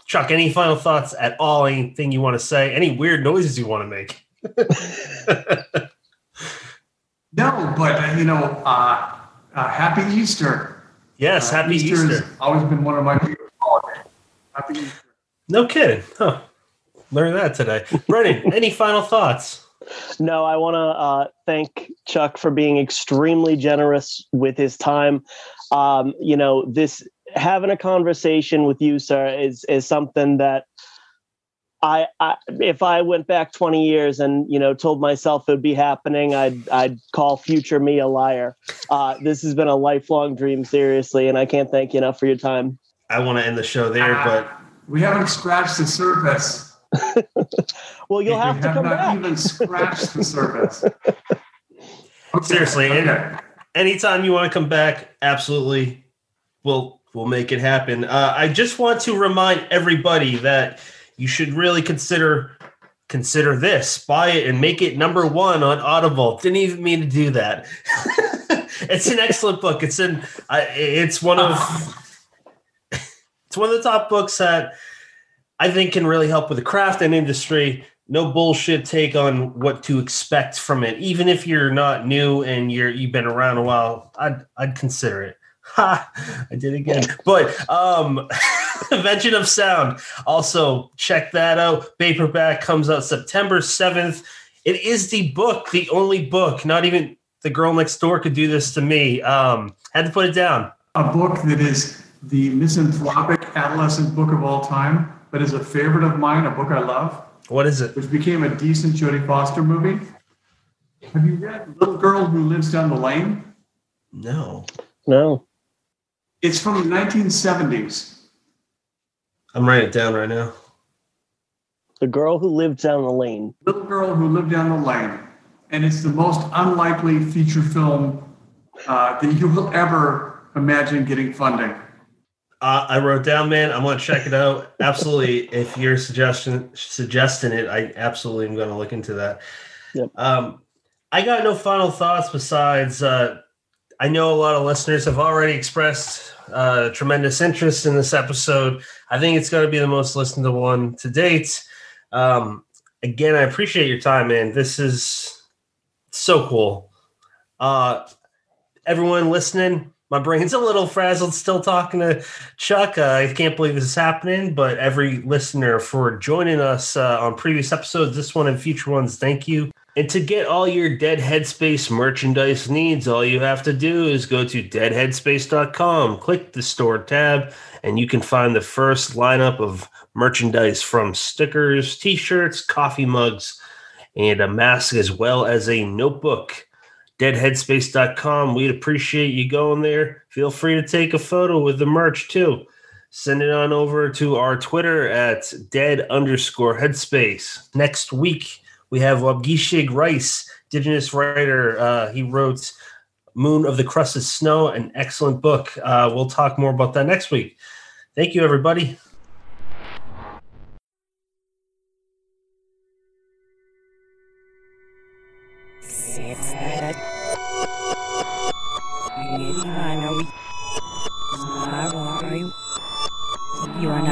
C: Chuck, any final thoughts at all? Anything you want to say? Any weird noises you want to make? *laughs*
E: No, but uh, you know, uh, uh, Happy Easter.
C: Yes,
E: Uh,
C: happy Easter.
E: has always been one of my favorite holidays. Happy Easter.
C: No kidding. Huh. Learned that today. Brennan, *laughs* any final thoughts?
D: No, I want to uh, thank Chuck for being extremely generous with his time. Um, you know, this having a conversation with you, sir, is is something that I, I if I went back 20 years and you know told myself it would be happening, I'd I'd call future me a liar. Uh, this has been a lifelong dream, seriously, and I can't thank you enough for your time.
C: I want to end the show there, but
E: We haven't scratched the surface. *laughs*
D: Well, you'll
E: We
D: have to come
E: not
D: back.
E: even scratched the surface. *laughs* Okay,
C: Seriously, and-
E: okay.
C: anytime you want to come back, absolutely, we'll we'll make it happen. Uh, I just want to remind everybody that you should really consider consider this, buy it, and make it number one on Audible. Didn't even mean to do that. *laughs* it's an excellent book. It's in. I it's one of. *sighs* It's one of the top books that I think can really help with the craft and industry. No bullshit take on what to expect from it. Even if you're not new and you're you've been around a while, I'd I'd consider it. Ha! I did it again. But um *laughs* Invention of Sound. Also, check that out. Paperback comes out September 7th. It is the book, the only book, not even the girl next door could do this to me. Um, had to put it down.
E: A book that is the misanthropic adolescent book of all time, but is a favorite of mine, a book I love,
C: What is it?
E: which became a decent Jodie Foster movie. Have you read Little Girl Who Lives Down the Lane?
C: No.
D: No.
E: It's from the 1970s.
C: I'm writing it down right now.
D: The girl who lived down the lane.
E: Little Girl Who Lived Down the Lane. And it's the most unlikely feature film uh, that you will ever imagine getting funding.
C: Uh, I wrote down, man. I'm gonna check it out. Absolutely. if you're suggestion suggesting it, I absolutely am gonna look into that.
D: Yep.
C: Um, I got no final thoughts besides uh, I know a lot of listeners have already expressed uh, tremendous interest in this episode. I think it's going to be the most listened to one to date. Um, again, I appreciate your time, man. This is so cool. Uh, everyone listening, my brain's a little frazzled still talking to Chuck. Uh, I can't believe this is happening, but every listener for joining us uh, on previous episodes, this one and future ones, thank you. And to get all your Dead Headspace merchandise needs, all you have to do is go to deadheadspace.com, click the store tab, and you can find the first lineup of merchandise from stickers, t shirts, coffee mugs, and a mask, as well as a notebook. Deadheadspace.com. We'd appreciate you going there. Feel free to take a photo with the merch too. Send it on over to our Twitter at dead underscore headspace. Next week, we have Waubgeshig Rice, indigenous writer. Uh, he wrote Moon of the Crusted Snow, an excellent book. Uh, we'll talk more about that next week. Thank you, everybody.
F: You are